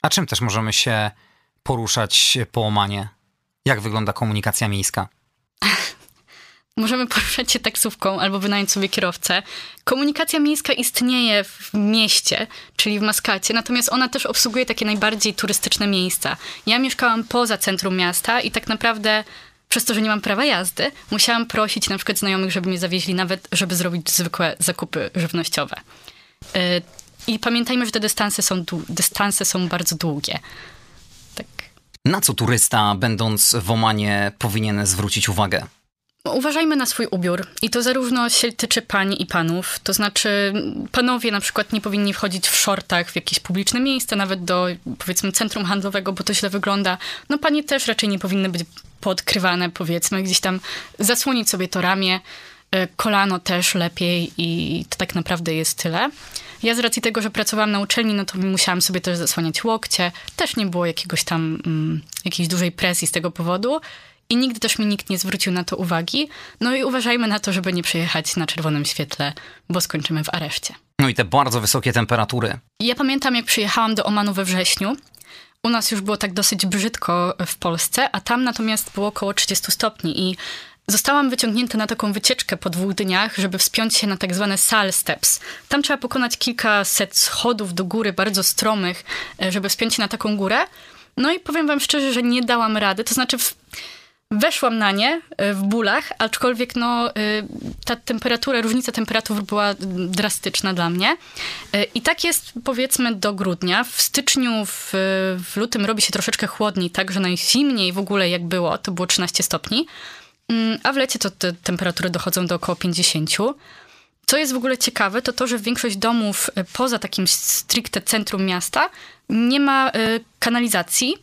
A czym też możemy się poruszać po Omanie? Jak wygląda komunikacja miejska? Możemy poruszać się taksówką albo wynająć sobie kierowcę. Komunikacja miejska istnieje w mieście, czyli w Maskacie, natomiast ona też obsługuje takie najbardziej turystyczne miejsca. Ja mieszkałam poza centrum miasta i tak naprawdę przez to, że nie mam prawa jazdy, musiałam prosić na przykład znajomych, żeby mnie zawieźli nawet, żeby zrobić zwykłe zakupy żywnościowe. Y, I pamiętajmy, że te dystanse są, dystanse są bardzo długie. Tak. Na co turysta, będąc w Omanie, powinien zwrócić uwagę? Uważajmy na swój ubiór i to zarówno się tyczy pań i panów, to znaczy panowie na przykład nie powinni wchodzić w shortach w jakieś publiczne miejsce, nawet do powiedzmy centrum handlowego, bo to źle wygląda. No panie też raczej nie powinny być podkrywane, powiedzmy, gdzieś tam zasłonić sobie to ramię, e, kolano też lepiej i to tak naprawdę jest tyle. Ja z racji tego, że pracowałam na uczelni, no to musiałam sobie też zasłaniać łokcie. Też nie było jakiegoś tam, mm, jakiejś dużej presji z tego powodu. I nigdy też mi nikt nie zwrócił na to uwagi. No i uważajmy na to, żeby nie przejechać na czerwonym świetle, bo skończymy w areszcie. No i te bardzo wysokie temperatury. Ja pamiętam, jak przyjechałam do Omanu we wrześniu u nas już było tak dosyć brzydko w Polsce, a tam natomiast było około 30 stopni i Zostałam wyciągnięta na taką wycieczkę po dwóch dniach, żeby wspiąć się na tak zwane sal steps. Tam trzeba pokonać kilkaset schodów do góry, bardzo stromych, e, żeby wspiąć się na taką górę. No i powiem wam szczerze, że nie dałam rady. To znaczy, Weszłam na nie y, w bólach, aczkolwiek no, y, ta temperatura, różnica temperatur była drastyczna dla mnie. Y, I tak jest powiedzmy do grudnia. W styczniu, w, w lutym robi się troszeczkę chłodniej, tak, że najzimniej w ogóle jak było, to było 13 stopni. Mm, a w lecie to te temperatury dochodzą do około 50. Co jest w ogóle ciekawe, to to, że większość domów poza takim stricte centrum miasta nie ma kanalizacji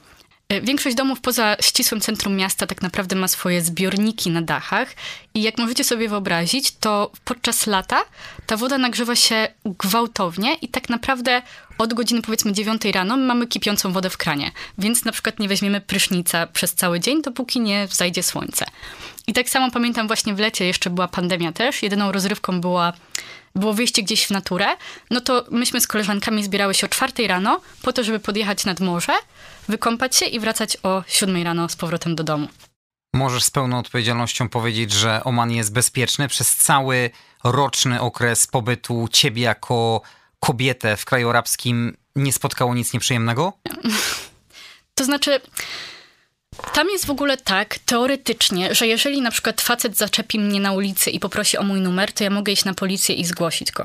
większość domów poza ścisłym centrum miasta tak naprawdę ma swoje zbiorniki na dachach i jak możecie sobie wyobrazić, to podczas lata ta woda nagrzewa się gwałtownie i tak naprawdę od godziny powiedzmy 9 rano mamy kipiącą wodę w kranie, więc na przykład nie weźmiemy prysznica przez cały dzień, dopóki nie zajdzie słońce. I tak samo pamiętam właśnie w lecie, jeszcze była pandemia też, jedyną rozrywką była było wyjście gdzieś w naturę, no to myśmy z koleżankami zbierały się o czwartej rano po to, żeby podjechać nad morze, wykąpać się i wracać o siódmej rano z powrotem do domu. Możesz z pełną odpowiedzialnością powiedzieć, że Oman jest bezpieczny przez cały roczny okres pobytu ciebie jako kobietę w kraju arabskim nie spotkało nic nieprzyjemnego? To znaczy, tam jest w ogóle tak, teoretycznie, że jeżeli na przykład facet zaczepi mnie na ulicy i poprosi o mój numer, to ja mogę iść na policję i zgłosić go.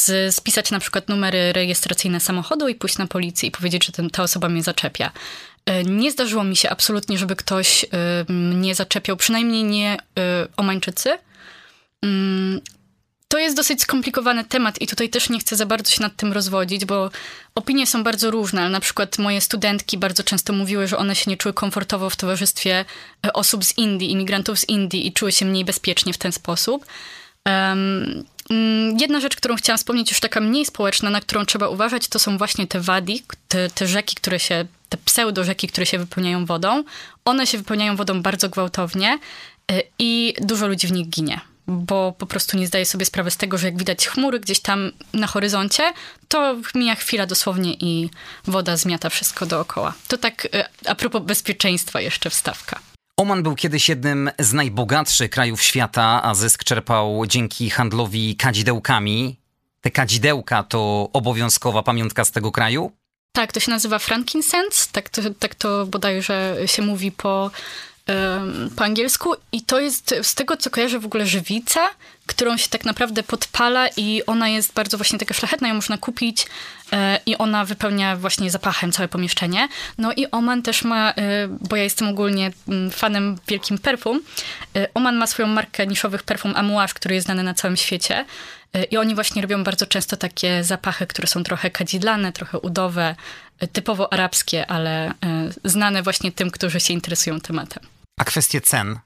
Z, spisać na przykład numery rejestracyjne samochodu i pójść na policję i powiedzieć, że ten, ta osoba mnie zaczepia. E, nie zdarzyło mi się absolutnie, żeby ktoś y, mnie zaczepiał, przynajmniej nie y, Omańczycy. To jest dosyć skomplikowany temat i tutaj też nie chcę za bardzo się nad tym rozwodzić, bo opinie są bardzo różne. Ale na przykład moje studentki bardzo często mówiły, że one się nie czuły komfortowo w towarzystwie e, osób z Indii, imigrantów z Indii i czuły się mniej bezpiecznie w ten sposób. Um, jedna rzecz, którą chciałam wspomnieć, już taka mniej społeczna, na którą trzeba uważać, to są właśnie te wadi, te, te rzeki, które się, te pseudo rzeki, które się wypełniają wodą. One się wypełniają wodą bardzo gwałtownie e, i dużo ludzi w nich ginie bo po prostu nie zdaję sobie sprawy z tego, że jak widać chmury gdzieś tam na horyzoncie, to mija chwila dosłownie i woda zmiata wszystko dookoła. To tak e, a propos bezpieczeństwa jeszcze wstawka. Oman był kiedyś jednym z najbogatszych krajów świata, a zysk czerpał dzięki handlowi kadzidełkami. Te kadzidełka to obowiązkowa pamiątka z tego kraju? Tak, to się nazywa frankincense, tak to, tak to bodajże się mówi po po angielsku i to jest z tego, co kojarzę w ogóle żywica, którą się tak naprawdę podpala i ona jest bardzo właśnie taka szlachetna, ją można kupić e, i ona wypełnia właśnie zapachem całe pomieszczenie. No i Oman też ma, e, bo ja jestem ogólnie fanem wielkim perfum, e, Oman ma swoją markę niszowych perfum Amouage, który jest znany na całym świecie i oni właśnie robią bardzo często takie zapachy, które są trochę kadzidlane, trochę udowe, typowo arabskie, ale znane właśnie tym, którzy się interesują tematem. A kwestie cen?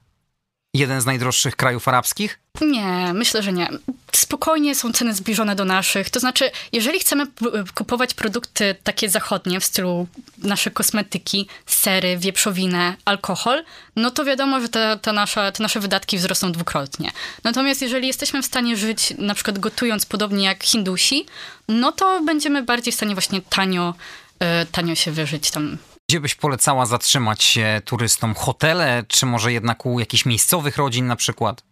Jeden z najdroższych krajów arabskich? Nie, myślę, że nie. Spokojnie są ceny zbliżone do naszych. To znaczy, jeżeli chcemy kupować produkty takie zachodnie w stylu nasze kosmetyki, sery, wieprzowinę, alkohol, no to wiadomo, że te, te, nasze, te nasze wydatki wzrosną dwukrotnie. Natomiast jeżeli jesteśmy w stanie żyć na przykład gotując podobnie jak Hindusi, no to będziemy bardziej w stanie właśnie tanio, e, tanio się wyżyć tam gdzie byś polecała zatrzymać się turystom? Hotele, czy może jednak u jakichś miejscowych rodzin na przykład?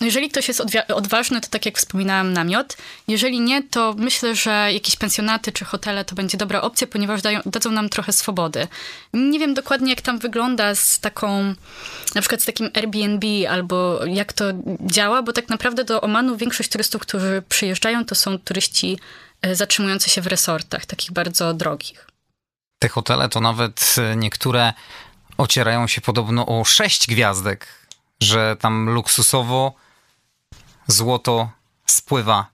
No jeżeli ktoś jest odważny, to tak jak wspominałam, namiot. Jeżeli nie, to myślę, że jakieś pensjonaty czy hotele to będzie dobra opcja, ponieważ dają, dadzą nam trochę swobody. Nie wiem dokładnie, jak tam wygląda z taką, na przykład z takim Airbnb albo jak to działa, bo tak naprawdę do Omanu większość turystów, którzy przyjeżdżają, to są turyści e, zatrzymujący się w resortach, takich bardzo drogich. Te hotele to nawet e, niektóre ocierają się podobno o sześć gwiazdek, że tam luksusowo złoto spływa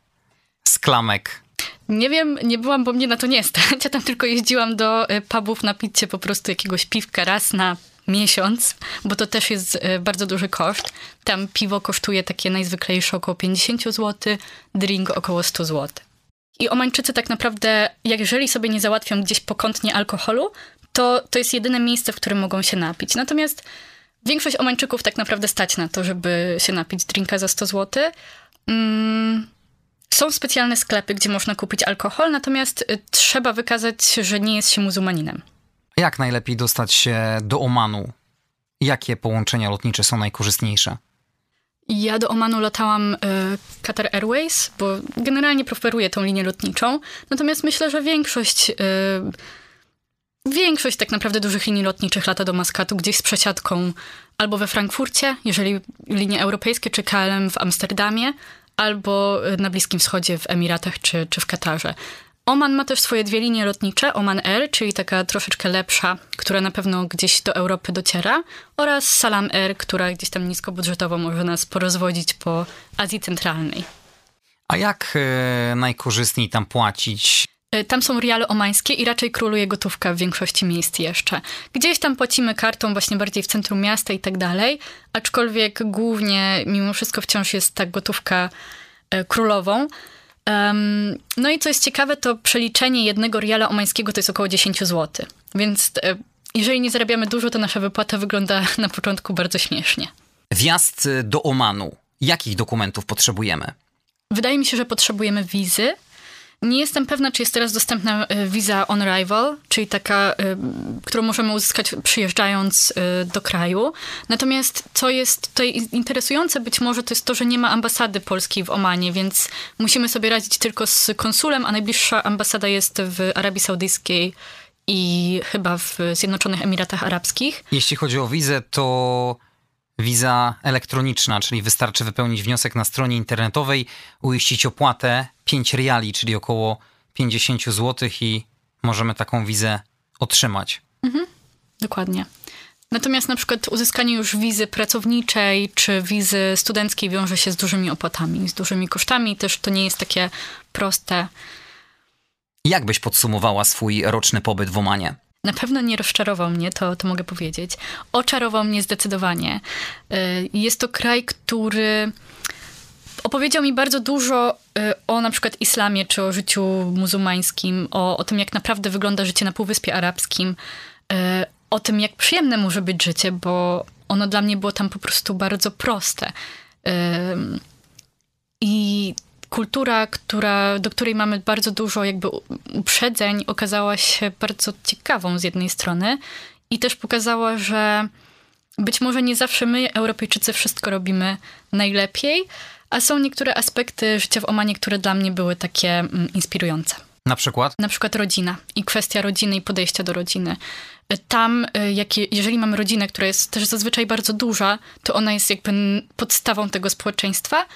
z klamek. Nie wiem, nie byłam, bo mnie na to nie stać. Ja tam tylko jeździłam do e, pubów napić się po prostu jakiegoś piwka raz na miesiąc, bo to też jest e, bardzo duży koszt. Tam piwo kosztuje takie najzwyklejsze około 50 zł, drink około 100 zł. I Omańczycy tak naprawdę, jeżeli sobie nie załatwią gdzieś pokątnie alkoholu, to to jest jedyne miejsce, w którym mogą się napić. Natomiast większość Omańczyków tak naprawdę stać na to, żeby się napić drinka za 100 zł. Mm, są specjalne sklepy, gdzie można kupić alkohol, natomiast y, trzeba wykazać, że nie jest się muzułmaninem. Jak najlepiej dostać się do Omanu? Jakie połączenia lotnicze są najkorzystniejsze? Ja do Omanu latałam y, Qatar Airways, bo generalnie preferuję tą linię lotniczą. Natomiast myślę, że większość, y, większość tak naprawdę dużych linii lotniczych lata do Maskatu gdzieś z przesiadką albo we Frankfurcie, jeżeli linie europejskie, czy KLM w Amsterdamie, albo na Bliskim Wschodzie w Emiratach czy, czy w Katarze. Oman ma też swoje dwie linie lotnicze, Oman Air, czyli taka troszeczkę lepsza, która na pewno gdzieś do Europy dociera, oraz Salam Air, która gdzieś tam niskobudżetowo może nas porozwodzić po Azji Centralnej. A jak e, najkorzystniej tam płacić? E, tam są riale omańskie i raczej króluje gotówka w większości miejsc jeszcze. Gdzieś tam płacimy kartą właśnie bardziej w centrum miasta i tak dalej, aczkolwiek głównie mimo wszystko wciąż jest ta gotówka e, królową. No i co jest ciekawe, to przeliczenie jednego riala omańskiego to jest około 10 zł. Więc e, jeżeli nie zarabiamy dużo, to nasza wypłata wygląda na początku bardzo śmiesznie. Wjazd do Omanu. Jakich dokumentów potrzebujemy? Wydaje mi się, że potrzebujemy wizy. Nie jestem pewna, czy jest teraz dostępna e, wiza on arrival, czyli taka, e, którą możemy uzyskać przyjeżdżając e, do kraju. Natomiast co jest tutaj interesujące być może, to jest to, że nie ma ambasady polskiej w Omanie, więc musimy sobie radzić tylko z konsulem, a najbliższa ambasada jest w Arabii Saudyjskiej i chyba w Zjednoczonych Emiratach Arabskich. Jeśli chodzi o wizę, to wiza elektroniczna, czyli wystarczy wypełnić wniosek na stronie internetowej, uiścić opłatę 5 reali, czyli około 50 zł i możemy taką wizę otrzymać. Mhm, dokładnie. Natomiast na przykład uzyskanie już wizy pracowniczej czy wizy studenckiej wiąże się z dużymi opłatami, z dużymi kosztami. Też to nie jest takie proste. Jak byś podsumowała swój roczny pobyt w Omanie? Na pewno nie rozczarował mnie, to, to mogę powiedzieć. Oczarował mnie zdecydowanie. Y, jest to kraj, który opowiedział mi bardzo dużo y, o na przykład islamie, czy o życiu muzułmańskim, o, o tym, jak naprawdę wygląda życie na Półwyspie Arabskim, y, o tym, jak przyjemne może być życie, bo ono dla mnie było tam po prostu bardzo proste. I kultura, która, do której mamy bardzo dużo jakby uprzedzeń, okazała się bardzo ciekawą z jednej strony i też pokazała, że być może nie zawsze my, Europejczycy, wszystko robimy najlepiej, a są niektóre aspekty życia w Omanie, które dla mnie były takie mm, inspirujące. Na przykład? Na przykład rodzina i kwestia rodziny i podejścia do rodziny. Tam, y, jak, jeżeli mamy rodzinę, która jest też zazwyczaj bardzo duża, to ona jest jakby podstawą tego społeczeństwa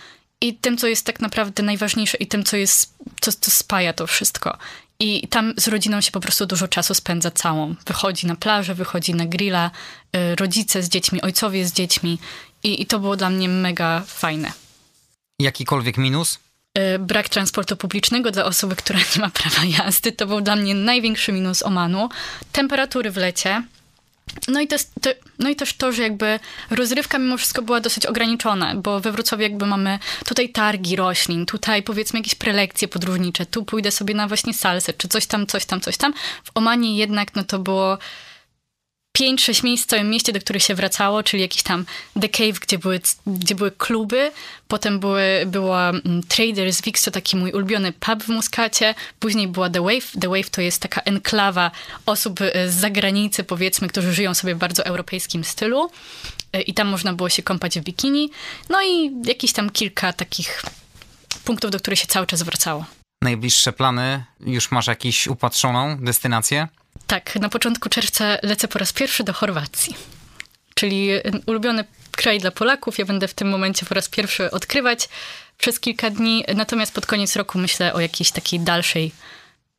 i tym, co jest tak naprawdę najważniejsze i tym, co jest, co, co spaja to wszystko. I tam z rodziną się po prostu dużo czasu spędza całą. Wychodzi na plażę, wychodzi na grilla, y, rodzice z dziećmi, ojcowie z dziećmi. I, I to było dla mnie mega fajne. Jakikolwiek minus? Y, brak transportu publicznego dla osoby, która nie ma prawa jazdy. To był dla mnie największy minus Omanu. Temperatury w lecie no i, też, to, no i też to, że jakby rozrywka mimo wszystko była dosyć ograniczona, bo we Wrocławiu jakby mamy tutaj targi roślin, tutaj powiedzmy jakieś prelekcje podróżnicze, tu pójdę sobie na właśnie salsę, czy coś tam, coś tam, coś tam. W Omanie jednak no to było 5-6 miejsc w całym mieście, do których się wracało, czyli jakiś tam The Cave, gdzie były, gdzie były kluby, potem były, była mm, Traders Wix, to taki mój ulubiony pub w Muskacie, później była The Wave. The Wave to jest taka enklawa osób y, z zagranicy, powiedzmy, którzy żyją sobie w bardzo europejskim stylu y, i tam można było się kąpać w bikini. No i jakieś tam kilka takich punktów, do których się cały czas wracało. Najbliższe plany? Już masz jakąś upatrzoną destynację? Tak, na początku czerwca lecę po raz pierwszy do Chorwacji. Czyli ulubiony kraj dla Polaków. Ja będę w tym momencie po raz pierwszy odkrywać przez kilka dni. Natomiast pod koniec roku myślę o jakiejś takiej dalszej,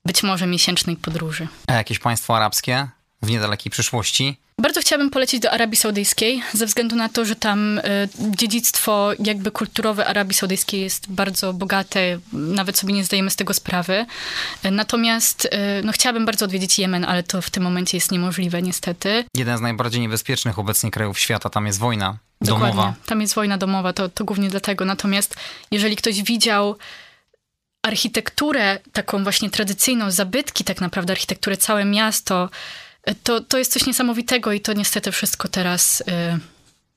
być może miesięcznej podróży. A jakieś państwo arabskie w niedalekiej przyszłości? Bardzo chciałabym polecić do Arabii Saudyjskiej, ze względu na to, że tam y, dziedzictwo jakby kulturowe Arabii Saudyjskiej jest bardzo bogate, nawet sobie nie zdajemy z tego sprawy. Natomiast y, no, chciałabym bardzo odwiedzić Jemen, ale to w tym momencie jest niemożliwe niestety. Jeden z najbardziej niebezpiecznych obecnie krajów świata, tam jest wojna domowa. Dokładnie. Tam jest wojna domowa, to, to głównie dlatego. Natomiast jeżeli ktoś widział architekturę taką właśnie tradycyjną, zabytki tak naprawdę, architekturę całe miasto, to, to jest coś niesamowitego i to niestety wszystko teraz y,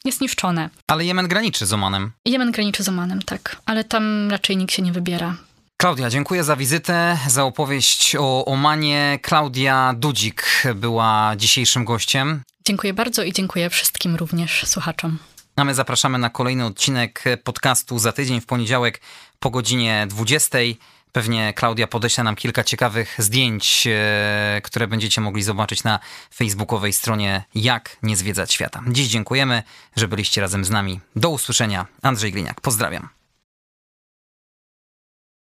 jest niszczone. Ale Jemen graniczy z Omanem. Jemen graniczy z Omanem, tak. Ale tam raczej nikt się nie wybiera. Klaudia, dziękuję za wizytę, za opowieść o Omanie. Klaudia Dudzik była dzisiejszym gościem. Dziękuję bardzo i dziękuję wszystkim również słuchaczom. A my zapraszamy na kolejny odcinek podcastu za tydzień w poniedziałek po godzinie 20. Pewnie Klaudia podeśle nam kilka ciekawych zdjęć, e, które będziecie mogli zobaczyć na facebookowej stronie Jak nie zwiedzać świata. Dziś dziękujemy, że byliście razem z nami. Do usłyszenia. Andrzej Gliniak. Pozdrawiam.